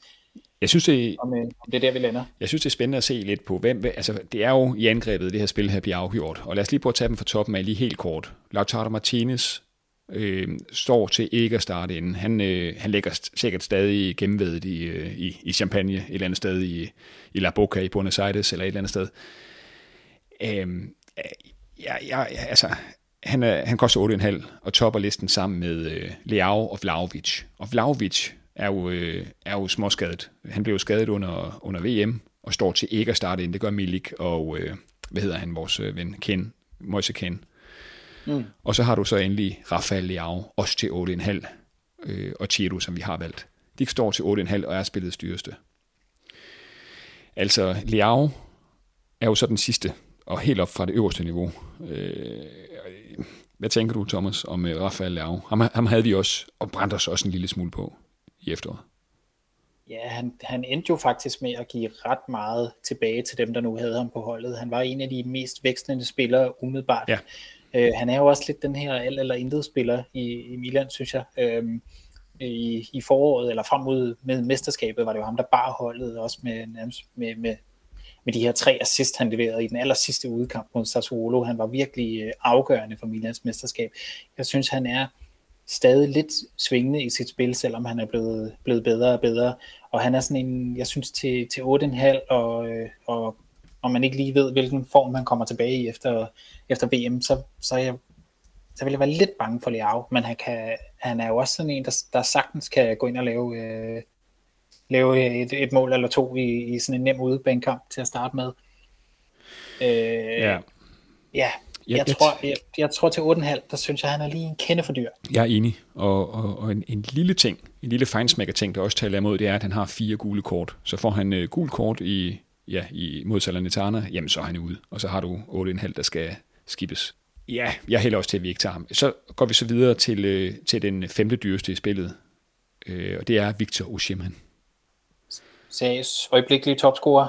jeg synes, det, om, øh, om det er der, vi lander. Jeg synes, det er spændende at se lidt på, hvem, altså det er jo i angrebet, det her spil her bliver afgjort. Og lad os lige prøve at tage dem fra toppen af lige helt kort. Lautaro Martinez øh, står til ikke at starte inden. Han, øh, han ligger sikkert stadig gennemvedet i, øh, i, i Champagne, et eller andet sted i, i La Boca i Buenos Aires, eller et eller andet sted. Øh, ja, ja, altså, han, er, han koster 8,5 og topper listen sammen med øh, Leao og Vlaovic. Og Vlaovic er jo, øh, er jo småskadet. Han blev jo skadet under, under VM og står til ikke at starte ind. Det gør Milik og, øh, hvad hedder han, vores øh, ven, Ken, Moise Ken. Mm. Og så har du så endelig Rafael Leao, også til 8,5, øh, og Chiro, som vi har valgt. De står til 8,5 og er spillet styreste. Altså, Leao er jo så den sidste, og helt op fra det øverste niveau. Øh, hvad tænker du, Thomas, om øh, Rafael Leao? Ham, ham havde vi også, og brændte os også en lille smule på i efteråret. Ja, han, han endte jo faktisk med at give ret meget tilbage til dem, der nu havde ham på holdet. Han var en af de mest vækstende spillere umiddelbart. Ja. Øh, han er jo også lidt den her alt eller intet spiller i, i Milan, synes jeg. Øh, i, i foråret, eller frem mod med mesterskabet, var det jo ham, der bar holdet, også med, med, med, med de her tre assist, han leverede i den aller sidste udkamp mod Sassuolo. Han var virkelig øh, afgørende for Milans mesterskab. Jeg synes, han er stadig lidt svingende i sit spil, selvom han er blevet, blevet bedre og bedre. Og han er sådan en, jeg synes, til, til 8,5, og, øh, og og man ikke lige ved, hvilken form han kommer tilbage i efter, efter VM, så, så, jeg, så vil jeg være lidt bange for Leao, men han, kan, han er jo også sådan en, der, der sagtens kan gå ind og lave, øh, lave et, et mål eller to i, i sådan en nem udebanekamp til at starte med. Øh, ja. Ja, jeg, jeg, tror, jeg, jeg tror til 8,5, der synes jeg, han er lige en kende for dyr. Jeg er enig, og, og, og en, en lille ting, en lille fejnsmækker ting, der også taler imod, det er, at han har fire gule kort. Så får han uh, gul kort i, ja, i mod Salernitana, jamen så er han ude. Og så har du 8,5, der skal skibes. Ja, jeg hælder også til, at vi ikke tager ham. Så går vi så videre til, øh, til den femte dyreste i spillet, øh, og det er Victor Osimhen. Sags øjeblikkelige topscorer.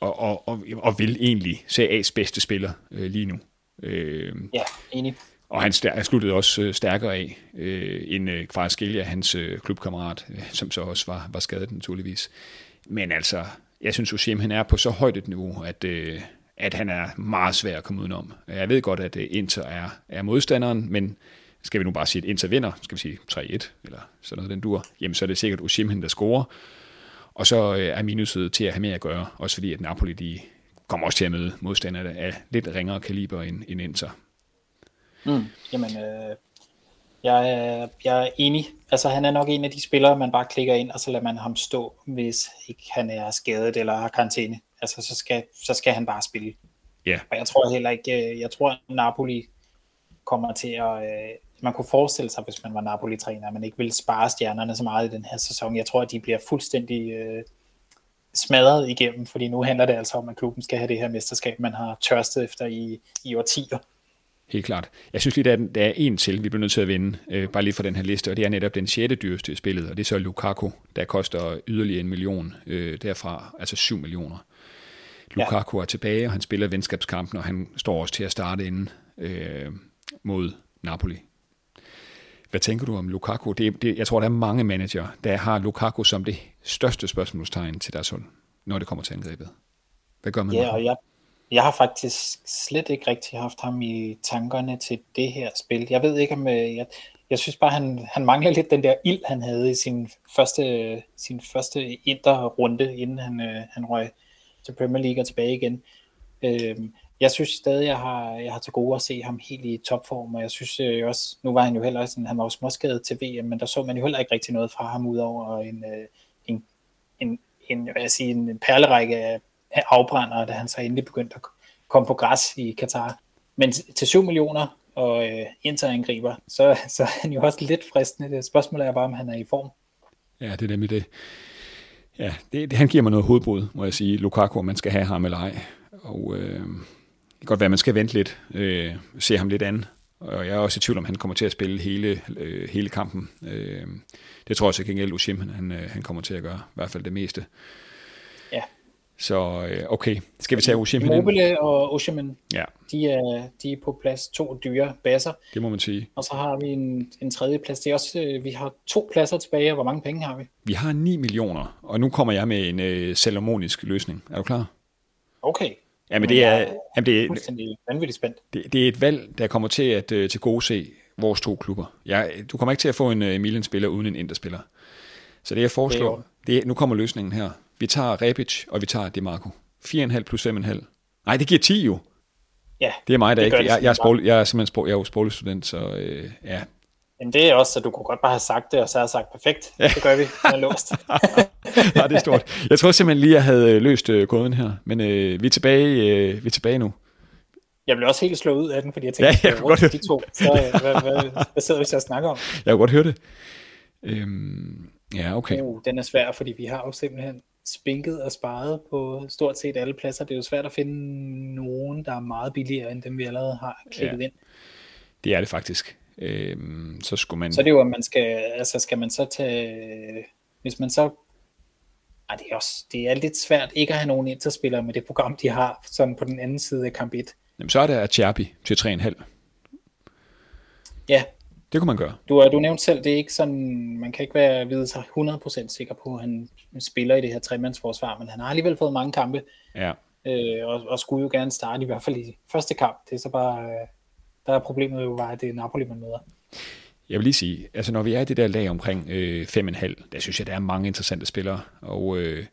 Og, og, og, og vil egentlig A's bedste spiller øh, lige nu. Øh, ja, enig. Og han sluttede også øh, stærkere af øh, end øh, Kvarskelia, hans øh, klubkammerat, øh, som så også var, var skadet naturligvis. Men altså, jeg synes, Oshim han er på så højt et niveau, at, øh, at han er meget svær at komme udenom. Jeg ved godt, at øh, Inter er, er modstanderen, men skal vi nu bare sige, at Inter vinder, skal vi sige 3-1, eller sådan noget den dur, jamen så er det sikkert Oshim, der scorer. Og så øh, er minuset til at have mere at gøre, også fordi at Napoli de kommer også til at møde modstandere af lidt ringere kaliber end, end Inter. Mm, jamen, øh, jeg, er, jeg er enig. Altså, han er nok en af de spillere, man bare klikker ind, og så lader man ham stå, hvis ikke han er skadet eller har karantæne. Altså, så skal, så skal han bare spille. Ja. Yeah. Og jeg tror heller ikke, øh, jeg tror, at Napoli kommer til at... Øh, man kunne forestille sig, hvis man var Napoli-træner, at man ikke ville spare stjernerne så meget i den her sæson. Jeg tror, at de bliver fuldstændig øh, smadret igennem, fordi nu handler det altså om, at klubben skal have det her mesterskab, man har tørstet efter i, i årtier. Helt klart. Jeg synes lige, der er, der er en til, vi bliver nødt til at vinde, øh, bare lige for den her liste, og det er netop den sjette dyreste i spillet, og det er så Lukaku, der koster yderligere en million øh, derfra, altså 7 millioner. Lukaku ja. er tilbage, og han spiller venskabskampen, og han står også til at starte inden øh, mod Napoli. Hvad tænker du om Lukaku? Det, det, jeg tror, der er mange manager, der har Lukaku som det største spørgsmålstegn til deres hold, når det kommer til angrebet. Hvad gør man? Ja, og jeg, jeg har faktisk slet ikke rigtig haft ham i tankerne til det her spil. Jeg ved ikke om, øh, jeg, jeg synes bare, han, han mangler lidt den der ild, han havde i sin første, sin første interrunde, inden han, øh, han røg til Premier League og tilbage igen. Øh, jeg synes stadig, jeg har, jeg har til gode at se ham helt i topform, og jeg synes øh, også, nu var han jo heller sådan, han var jo småskadet til VM, men der så man jo heller ikke rigtig noget fra ham, udover en, øh, en, en, en, hvad jeg sige, en perlerække af afbrænder, da han så endelig begyndte at komme på græs i Katar. Men til 7 millioner og øh, interangriber, så, så er han jo også lidt fristende. Det spørgsmål er bare, om han er i form. Ja, det er nemlig det. Ja, det, det, han giver mig noget hovedbrud, må jeg sige. Lukaku, om man skal have ham eller ej. Og øh, kan godt være, at man skal vente lidt, øh, se ham lidt an. Og jeg er også i tvivl om, han kommer til at spille hele, øh, hele kampen. Øh, det tror jeg også, at Gengæld Ushim, han, øh, han kommer til at gøre, i hvert fald det meste. Så øh, okay, skal vi tage Oshimen Mobile og Oshimen, ja. de, er, de er på plads to dyre baser. Det må man sige. Og så har vi en, en tredje plads. Det er også, øh, vi har to pladser tilbage, og hvor mange penge har vi? Vi har 9 millioner, og nu kommer jeg med en øh, salomonisk løsning. Er du klar? Okay. Ja, men det er, jamen det er fuldstændig vanvittigt spændt. Det, det er et valg, der kommer til at øh, til gode se vores to klubber. Jeg, du kommer ikke til at få en øh, Milan-spiller uden en Inter-spiller. Så det jeg foreslår, det, er, nu kommer løsningen her. Vi tager Rebic, og vi tager DeMarco. 4,5 plus 5,5. Nej, det giver 10 jo. Ja, Det er mig, der det ikke. det Jeg, jeg, er sprog, jeg er simpelthen sprog, jeg er jo sproglig student, så øh, ja. Men det er også, at du kunne godt bare have sagt det, og så har jeg sagt, perfekt, det gør vi, den er låst. (laughs) ja, det er stort. Jeg tror simpelthen lige, jeg havde øh, løst øh, koden her, men øh, vi, er tilbage, øh, vi er tilbage nu. Jeg blev også helt slået ud af den, fordi jeg Ja, tænkte, jeg ja, kunne godt høre de to, så øh, hvad, hvad, hvad sidder vi så og snakker om? Jeg kunne godt høre det. Øhm, ja, okay. Uh, den er svær, fordi vi har jo simpelthen spinket og sparet på stort set alle pladser. Det er jo svært at finde nogen, der er meget billigere end dem, vi allerede har klikket Ja. ind. Det er det faktisk. Øhm, så skulle man... Så er det jo, at man skal, altså skal man så tage, hvis man så, ej, det er også, det er lidt svært ikke at have nogen interspillere med det program, de har, sådan på den anden side af kamp 1. Jamen, så er det Acherbi til 3,5. Ja, Det kunne man gøre. du, du nævnte selv, det er ikke sådan, man kan ikke være vide sig 100% sikker på, at han spiller i det her tremandsforsvar, men han har alligevel fået mange kampe, Ja. øh, og, og skulle jo gerne starte i hvert fald i første kamp. Det er så bare, øh, der er problemet jo bare, at det er Napoli, man møder. Jeg vil lige sige, altså når vi er i det der lag omkring øh, 5,5, der synes jeg, der er mange interessante spillere. Og øh,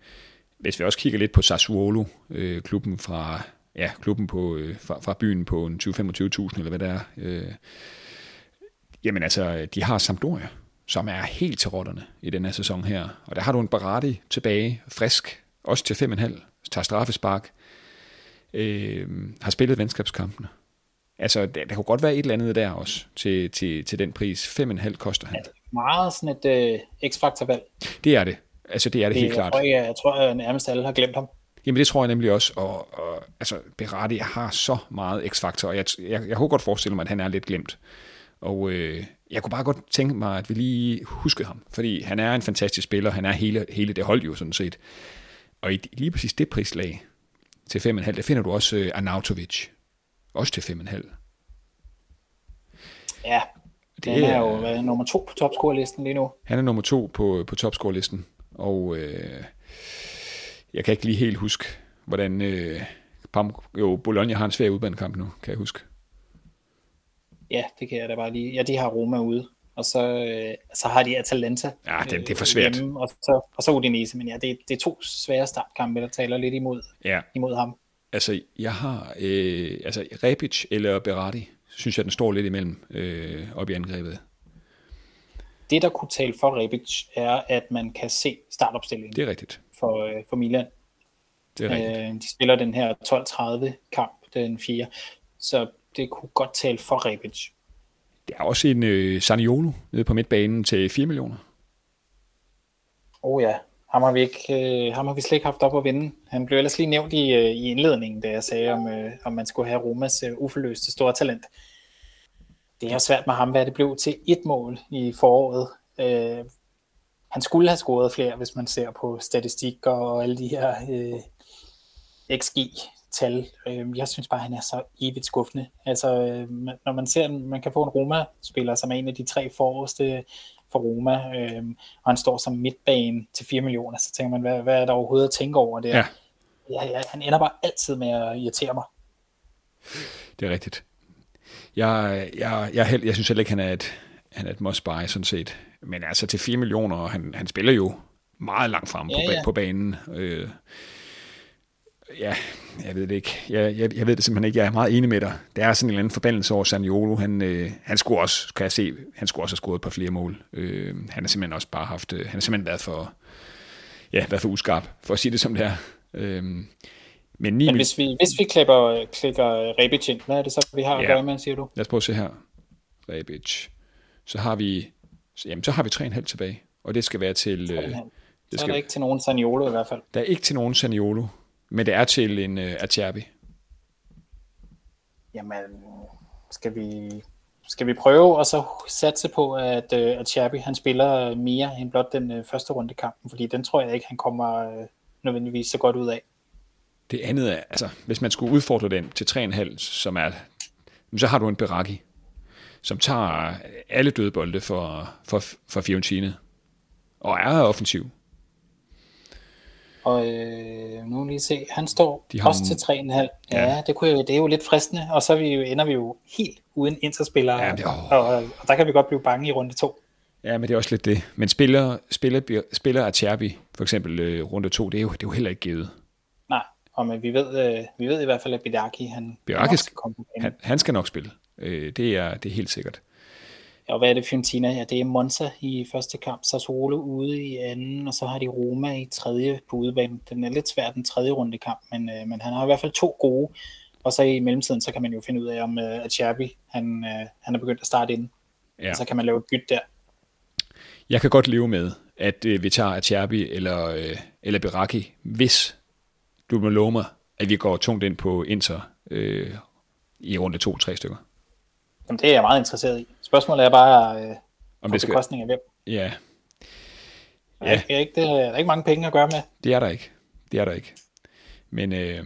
hvis vi også kigger lidt på Sassuolo, øh, klubben fra ja, klubben på, øh, fra, fra byen på en 20-25.000, eller hvad det er. Øh, jamen altså, de har Sampdoria, som er helt til rotterne i den her sæson her. Og der har du en Berardi tilbage, frisk, også til 5,5, tager straffespark, øh, har spillet venskabskampene. Altså, der, der kunne godt være et eller andet der også, til, til, til den pris. 5,5 koster han. Meget sådan et øh, x-faktor-valg. Det er det. Altså, det er det, Det, helt jeg, klart. tror, jeg, jeg tror, at nærmest alle har glemt ham. Jamen det tror jeg nemlig også, og, og altså Berardi har så meget x-faktor, og jeg, jeg, jeg kunne godt forestille mig, at han er lidt glemt. Og øh, jeg kunne bare godt tænke mig, at vi lige husker ham, fordi han er en fantastisk spiller, han er hele, hele det hold jo sådan set. Og i lige præcis det prislag til 5,5, der finder du også øh, Arnautovic, også til 5,5. Ja, Det det er jo hvad, nummer to på topscore-listen lige nu. Han er nummer to på, på topscore-listen, og øh, jeg kan ikke lige helt huske, hvordan... Øh, Pam, jo, Bologna har en svær udbanekamp nu, kan jeg huske. Ja, det kan jeg da bare lige. Ja, de har Roma ude. Og så, øh, så har de Atalanta. Ja, det- det er for øh, svært. Hjemme, og, så, og så Udinese. Men ja, det, det er to svære startkampe, der taler lidt imod, Ja, imod ham. Altså jeg har... Øh, altså Rebic eller Berardi, synes jeg, den står lidt imellem øh, op i angrebet. Det, der kunne tale for Rebic, er, at man kan se startopstillingen Det er rigtigt. for, øh, for Milan. Det er rigtigt. Øh, de spiller den her 12-30 kamp, den 4. Så det kunne godt tale for Rebic. Der er også en øh, Saniolo nede på midtbanen til 4 millioner. Oh ja, ham har vi, ikke, øh, ham har vi slet ikke haft op at vinde. Han blev ellers lige nævnt i, øh, i indledningen, da jeg sagde, om, øh, om man skulle have Romas øh, uforløste store talent. Det er svært med ham, hvad det blev til et mål i foråret. Øh, han skulle have scoret flere, hvis man ser på statistik og alle de her øh, XG-tal. Øh, jeg synes bare, han er så evigt skuffende. Altså, øh, når man ser, man kan få en Roma-spiller, som er en af de tre forreste for Roma, øh, og han står som midtbane til 4 millioner, så tænker man, hvad, hvad er der overhovedet at tænke over det? Ja. Ja, ja, han ender bare altid med at irritere mig. Det er rigtigt. Jeg, jeg, jeg, held, jeg synes heller ikke, han er et, han er et must buy, sådan set. Men altså til 4 millioner, og han, han spiller jo meget langt frem Ja, på, ja. på banen. Øh, ja, jeg ved det ikke. Jeg, jeg, jeg ved det simpelthen ikke. Jeg er meget enig med dig. Der er sådan en eller anden forbandelse over Saniolo. Han, øh, han skulle også, kan jeg se, han skulle også have scoret et par flere mål. Øh, han har simpelthen også bare haft, øh, han har simpelthen været for, ja, været for uskarp, for at sige det som det er. Øh, men 9 Men hvis vi, hvis vi klipper, klikker Rebic ind, hvad er det så, vi har at Ja. gøre med, siger du? Lad os prøve at se her. Rebic. Så har vi, så, jamen, så har vi 3,5 tilbage. Og det skal være til... Øh, Det det så er skal, der ikke til nogen Saniolo i hvert fald. der er ikke til nogen Saniolo, men det er til en øh, Acerbi. Jamen, skal vi, skal vi prøve og så satse på, at, øh, at Cherby, han spiller mere end blot den øh, første runde kampen, fordi den tror jeg ikke, han kommer øh, nødvendigvis så godt ud af. Det andet er, altså, hvis man skulle udfordre den til 3,5, som er, så har du en Beraki, som tager alle dødbolde for, for, for Fiorentina, og er offensiv. Og øh, nu lige se, han står De har også til 3,5. Ja, Ja. Det, kunne jo, det er jo lidt fristende, og så vi jo, ender vi jo helt uden interspillere, Ja, det- åh. og, og der kan vi godt blive bange i runde to. Ja, men det er også lidt det. Men spiller, spiller, spiller Acerbi, for eksempel øh, runde 2, det er, jo, det er jo heller ikke givet. Nej, Og men vi ved, øh, vi ved i hvert fald, at Bidaki, han, på banen. Han, han skal nok spille. Øh, det, er, det er helt sikkert. Og hvad er det Fiorentina? Ja, det er Monza i første kamp, Sassuolo ude i anden, og så har de Roma i tredje på udebane. Den er lidt svær, den tredje runde kamp, men, øh, men han har i hvert fald to gode. Og så i mellemtiden, så kan man jo finde ud af, om øh, Acerbi, han, øh, han er begyndt at starte ind. Ja. Så kan man lave et bytte der. Jeg kan godt leve med, at øh, vi tager Acerbi eller, øh, eller Beraki, hvis du må love mig, at vi går tungt ind på Inter øh, i runde to-tre stykker. Jamen, det er jeg meget interesseret i. Spørgsmålet er bare, øh, Om det skal, bekostning af hvem. ja, Der er, ikke, ikke, det, der er ikke mange penge at gøre med. det er der ikke. Det er der ikke. Men øh,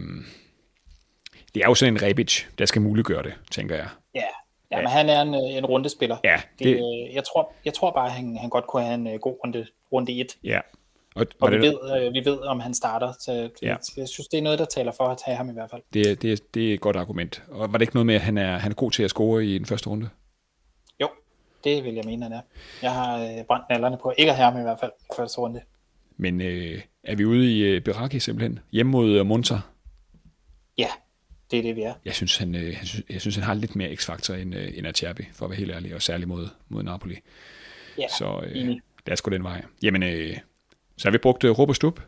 det er jo sådan en Rebic, der skal muliggøre det, tænker jeg. Ja, ja, men han er en, øh, en rundespiller. Ja, Det, det, øh, jeg, tror, jeg tror bare, han, han godt kunne have en øh, god runde, runde 1. ja. Og, Og og vi det, ved, øh, vi ved, om han starter. Så Ja. ja. jeg synes, det er noget, der taler for at tage ham i hvert fald. det, det, det er et godt argument. Og var det ikke noget med, at han er, han er god til at score i den første runde? Det vil jeg mene, han er. Jeg har øh, brændt nallerne på ikke at have ham i hvert fald første runde. Men øh, er vi ude i øh, Beraki simpelthen? Hjemme mod øh, Monza? Ja, det er det, vi er. Jeg synes, han, øh, jeg, synes, jeg synes, han har lidt mere x-faktor end, øh, end Acerbi, for at være helt ærlig, og særligt mod, mod Napoli. Ja, Så øh, enig. lad os gå den vej. Jamen, øh, så har vi brugt øh, Råb og Stup.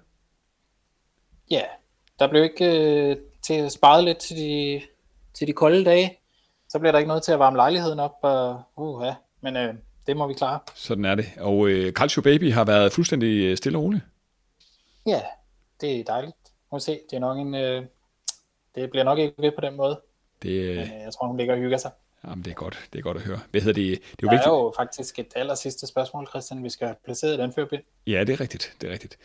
ja. Der blev ikke øh, til at spare lidt til de, til de kolde dage. Så bliver der ikke noget til at varme lejligheden op. Og, uh, ja. Men øh, det må vi klare. Sådan er det. Og øh, Calcio Baby har været fuldstændig øh, stille og rolig. Ja, det er dejligt. Må se, det er nok en... Øh, det bliver nok ikke ved på den måde. Det, øh, Men øh, jeg tror, hun ligger og hygger sig. jamen, det er godt. Det er godt at høre. Hvad hedder det? Det er jo Der vigtigt. er jo faktisk et aller sidste spørgsmål, Christian. Vi skal have placeret et anførbind. Ja, det er rigtigt. Det er rigtigt.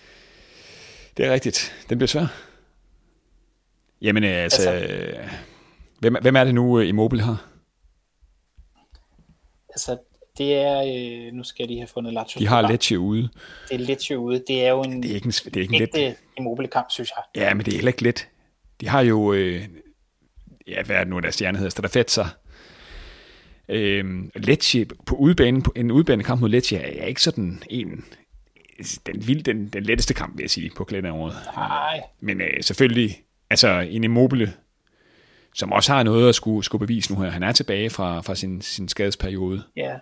Det er rigtigt. Den bliver svær. Jamen, øh, altså... Altså- hvem, hvem er det nu, Immobile har? Altså, det er... Øh, nu skal jeg lige have fundet Lazio. De har Lecce ude. Det er jo ude. Det er jo en Det er ikke en, det er ikke en ægte immobile kamp, synes jeg. Ja, men det er heller ikke let. De har jo, øh, ja, hvad er det nu, deres stjerne hedder, Strafetza. Øh, Lecce på udebane, på en udebanekamp mod Lecce er ikke sådan en, den, vild, den, den letteste kamp, vil jeg sige, på kalenderåret. Nej, Men øh, selvfølgelig, altså en Immobile, som også har noget at skulle, skulle bevise nu her. Han er tilbage fra, fra sin, sin skadesperiode. ja.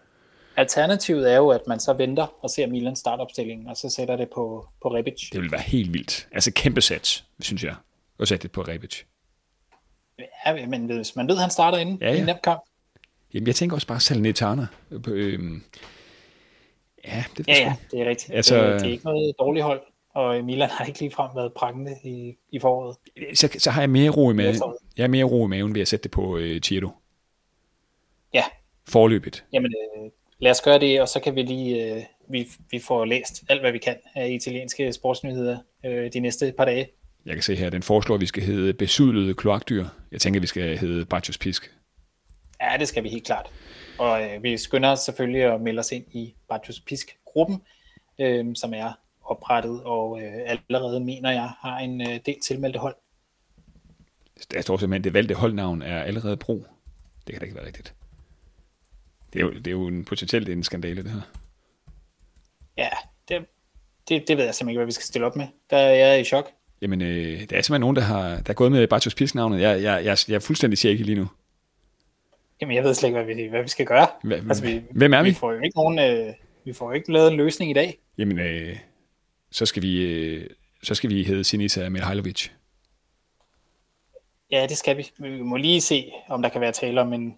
Alternativet er jo, at man så venter og ser Milan startopstillingen, og så sætter det på, på Rebic. Det vil være helt vildt. Altså kæmpe sats, synes jeg. Og sætte det på Rebic. Ja, men hvis man ved, at han starter inden Ja, ja, i en kamp. Jamen, jeg tænker også bare Salernitana. Øhm, ja, det Ja, ja, det er rigtigt. Altså- det, det er ikke noget dårligt hold, og Milan har ikke ligefrem været prangende i, i foråret. så, så har jeg mere ro i maven. Jeg er mere ro i maven ved at sætte det på øh, Chiedo. Ja, Forløbet. jamen øh, lad os gøre det, og så kan vi lige, øh, vi, vi får læst alt, hvad vi kan af italienske sportsnyheder øh, de næste par dage. Jeg kan se her, den foreslår, at vi skal hedde besudlede kloakdyr. Jeg tænker, at vi skal hedde Bacchus Pisk. Ja, det skal vi helt klart. Og øh, vi skynder os selvfølgelig at melde os ind i Bartos Pisk-gruppen, øh, som er oprettet, og øh, allerede mener jeg har en øh, del tilmeldte hold. Der står simpelthen, at det valgte holdnavn er allerede bro. Det kan da ikke være rigtigt. Det er jo, det er jo en, potentielt en skandale, det her. Ja, det, det, det ved jeg simpelthen ikke, hvad vi skal stille op med. Der er jeg i chok. Jamen, øh, der er simpelthen nogen, der har der er gået med Bacchus Pisk-navnet. Jeg, jeg, jeg, jeg er fuldstændig shaky lige nu. Jamen, jeg ved slet ikke, hvad vi, hvad vi skal gøre. Hva- Altså, vi, Hvem er vi? Vi får jo ikke, nogen, øh, vi får jo ikke lavet en løsning i dag. Jamen, øh, så, skal vi, øh, så skal vi hedde Sinisa Mihailovic. Ja, det skal vi. Vi må lige se, om der kan være tale om en,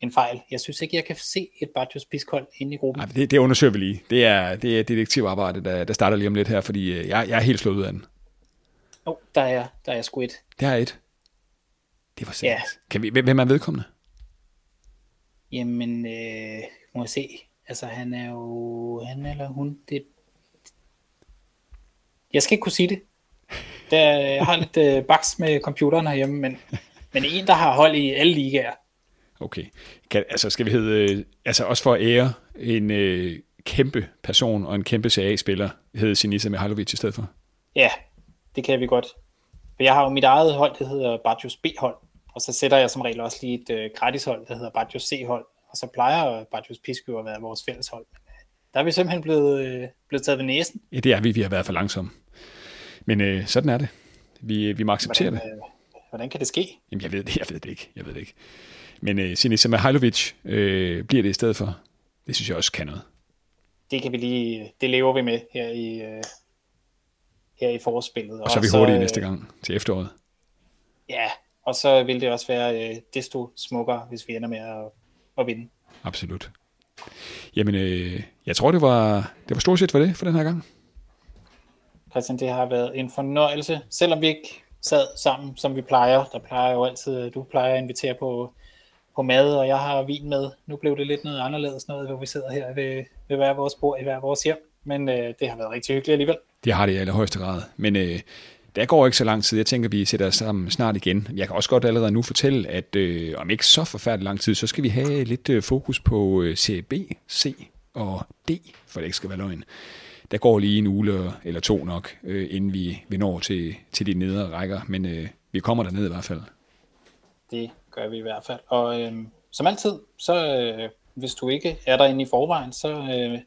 en fejl. Jeg synes ikke, jeg kan se et Bartos Pisk-hold inde i gruppen. Nej, det, det undersøger vi lige. Det er, det er detektivarbejde, der, der starter lige om lidt her, fordi øh, jeg, jeg er helt slået ud af den. Jo, oh, der er, der er sgu et. Det er et. Det var sandt. Ja. Kan vi, hvem er vedkommende? Jamen, øh, må jeg se. Altså, han er jo... Han eller hun, det... Jeg skal ikke kunne sige det. Der, jeg har lidt øh, baks med computeren herhjemme, men, men en, der har hold i alle ligaer. Okay. Kan, altså skal vi hedde, øh, altså også for at ære en øh, kæmpe person og en kæmpe CA-spiller, hedde Sinisa Mihailovic i stedet for? Ja, det kan vi godt. For jeg har jo mit eget hold, det hedder Barjos B-hold. Og så sætter jeg som regel også lige et øh, gratishold, der hedder Barjos C-hold. Og så plejer Barjos Pisk jo at være vores fælles hold. Men, øh, der er vi simpelthen blevet, øh, blevet taget ved næsen. Ja, det er vi. Vi har været for langsomme. Men øh, sådan er det. Vi, vi må acceptere hvordan, det. Øh, hvordan kan det ske? Jamen, jeg ved det, jeg ved det ikke. Jeg ved det ikke. Men øh, Sinisa Mihailovic øh, bliver det i stedet for. Det synes jeg også kan noget. Det kan vi lige, det lever vi med her i, øh, her i forspillet. Og så er vi hurtige næste gang til efteråret. Ja, og så vil det også være øh, desto smukkere, hvis vi ender med at, at vinde. Absolut. Jamen, øh, jeg tror, det var, det var stort set for det for den her gang. Christian, det har været en fornøjelse, selvom vi ikke sad sammen, som vi plejer. Der plejer jo altid, du plejer at invitere på, på mad, og jeg har vin med. Nu blev det lidt noget anderledes noget, hvor vi sidder her ved, ved hver vores bord i hver vores hjem. Men øh, det har været rigtig hyggeligt alligevel. Det har det i allerhøjeste grad. Men øh, der går ikke så lang tid. Jeg tænker, vi sætter os sammen snart igen. Jeg kan også godt allerede nu fortælle, at øh, om ikke så forfærdelig lang tid, så skal vi have lidt øh, fokus på øh, CB, C og D, for det ikke skal være løgn. Der går lige en uge eller to nok, øh, inden vi, vi når til, til de nedre rækker, men øh, vi kommer derned i hvert fald. Det gør vi i hvert fald. Og øh, som altid, så øh, hvis du ikke er derinde i forvejen, så øh,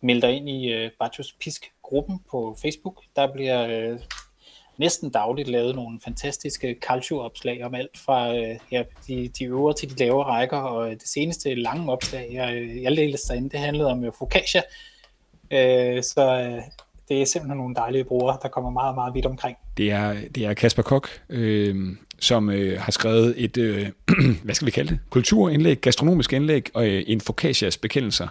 meld dig ind i øh, Bajos Pisk-gruppen på Facebook. Der bliver øh, næsten dagligt lavet nogle fantastiske calcio-opslag om alt fra øh, ja, de, de øvre til de lavere rækker, og øh, det seneste lange opslag, jeg, øh, jeg læste derinde, det handlede om øh, Focaccia, øh, så øh, det er simpelthen nogle dejlige brugere, der kommer meget, meget vidt omkring. Det er, det er Kasper Kok, øh, som øh, har skrevet et, øh, (clears throat) hvad skal vi kalde det, kulturindlæg, gastronomisk indlæg og øh, en Focacias bekendelser.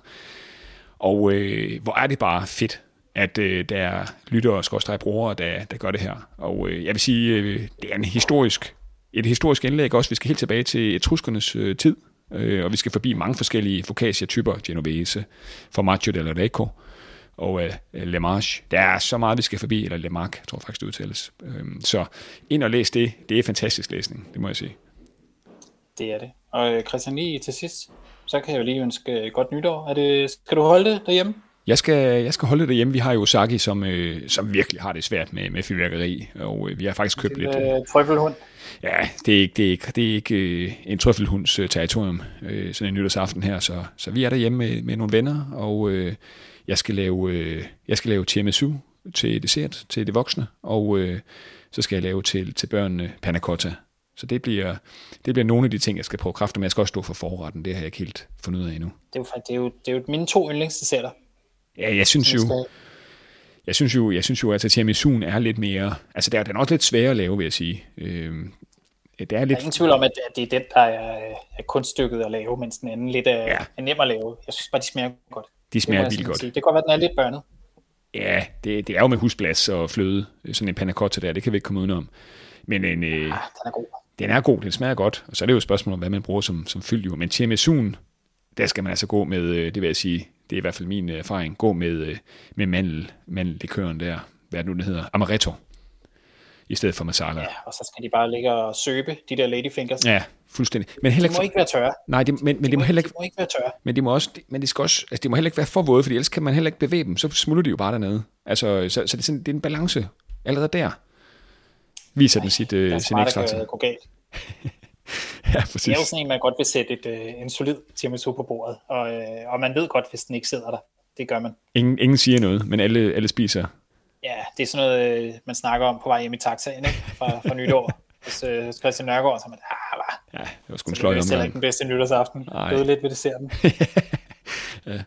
Og øh, hvor er det bare fedt, at øh, der er lyttere og brugere, der, der gør det her. Og øh, jeg vil sige, øh, det er en historisk, et historisk indlæg også. Vi skal helt tilbage til etruskernes øh, tid, øh, og vi skal forbi mange forskellige focaccia-typer, Genovese, Formaggio della Reco og øh, Le Marche. Der er så meget, vi skal forbi, eller Le Marc, tror jeg faktisk, det udtales. Øh, så ind og læs det. Det er fantastisk læsning, det må jeg sige. Det er det. Og øh, Christian, lige til sidst, så kan jeg jo lige ønske godt nytår. Er det, skal du holde det derhjemme? Jeg skal, jeg skal holde det derhjemme. Vi har jo Saki, som, øh, som virkelig har det svært med, med fyrværkeri, og øh, vi har faktisk købt lidt... Øh, trøffelhund. Ja, det er ikke, det er ikke, det er ikke øh, en trøffelhunds øh, territorium, øh, sådan en nytårsaften her, så, så vi er derhjemme med, med nogle venner, og øh, jeg skal lave, øh, jeg skal lave tiramisu til dessert, til de voksne, og øh, så skal jeg lave til, til børnene panna cotta. Så det bliver, det bliver nogle af de ting, jeg skal prøve kræfter, men jeg skal også stå for forretten. Det har jeg ikke helt fundet ud af endnu. Det er jo, det er jo, det er jo mine to yndlingsdesserter. Ja, jeg synes jo, jeg synes jo, jeg synes jo, at tiramisuen er lidt mere, altså det er, den er også lidt sværere at lave, vil jeg sige. Øh, det er, lidt... der er ingen tvivl om, at det er den, der er, er kunststykket at lave, mens den anden lidt er, ja. er nem at lave. Jeg synes bare, de smager godt. De smager vildt godt. Sige. Det kan godt være, den er lidt børnet. Ja, det, det er jo med husblas og fløde, sådan en panna cotta der, det kan vi ikke komme udenom. Men en, øh, ja, den er god. Den er god, den smager godt, og så er det jo et spørgsmål om, hvad man bruger som, som fyldjur. Men tiramisu'en, der skal man altså gå med, øh, det vil jeg sige, det er i hvert fald min erfaring, gå med, øh, med mandel, mandellikøren der, hvad det nu, det hedder, amaretto, i stedet for masala. Ja, og så skal de bare ligge og søbe, de der ladyfingers. Ja, fuldstændig. Men heller de må ikke være tørre. Nej, det, men, men de, de, må, heller ikke, de må ikke være tørre. Men de må også, men de skal også, altså de må heller ikke være for våde, for ellers kan man heller ikke bevæge dem, så smuldrer de jo bare dernede. Altså, så, så det, er sådan, det er en balance allerede der. Viser Ej, den sit, øh, sin ekstra til. gå galt. (laughs) ja, præcis. Det er jo sådan en, man godt vil sætte et, øh, en solid tiramisu på bordet, og, øh, og man ved godt, hvis den ikke sidder der. Det gør man. Ingen, ingen siger noget, men alle, alle spiser. Ja, det er sådan noget, øh, man snakker om på vej hjem i taxaen, ikke? Fra, fra nytår. Hvis øh, Christian Nørgaard, så man, ah, hvad? Ja, det var sgu en sløj omgang. Det er ikke den bedste nytårsaften. Døde lidt ved desserten. (laughs) ja.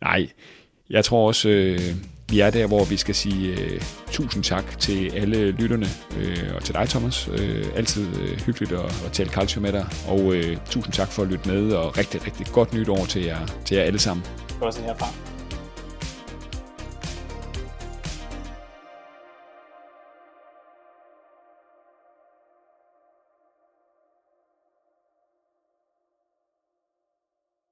Nej, jeg tror også, øh, vi er der, hvor vi skal sige øh, tusind tak til alle lytterne, øh, og til dig, Thomas. Øh, altid øh, hyggeligt at, at tale culture med dig, og øh, tusind tak for at lytte med, og rigtig, rigtig godt nytår til jer, til jer alle sammen. Også herfra.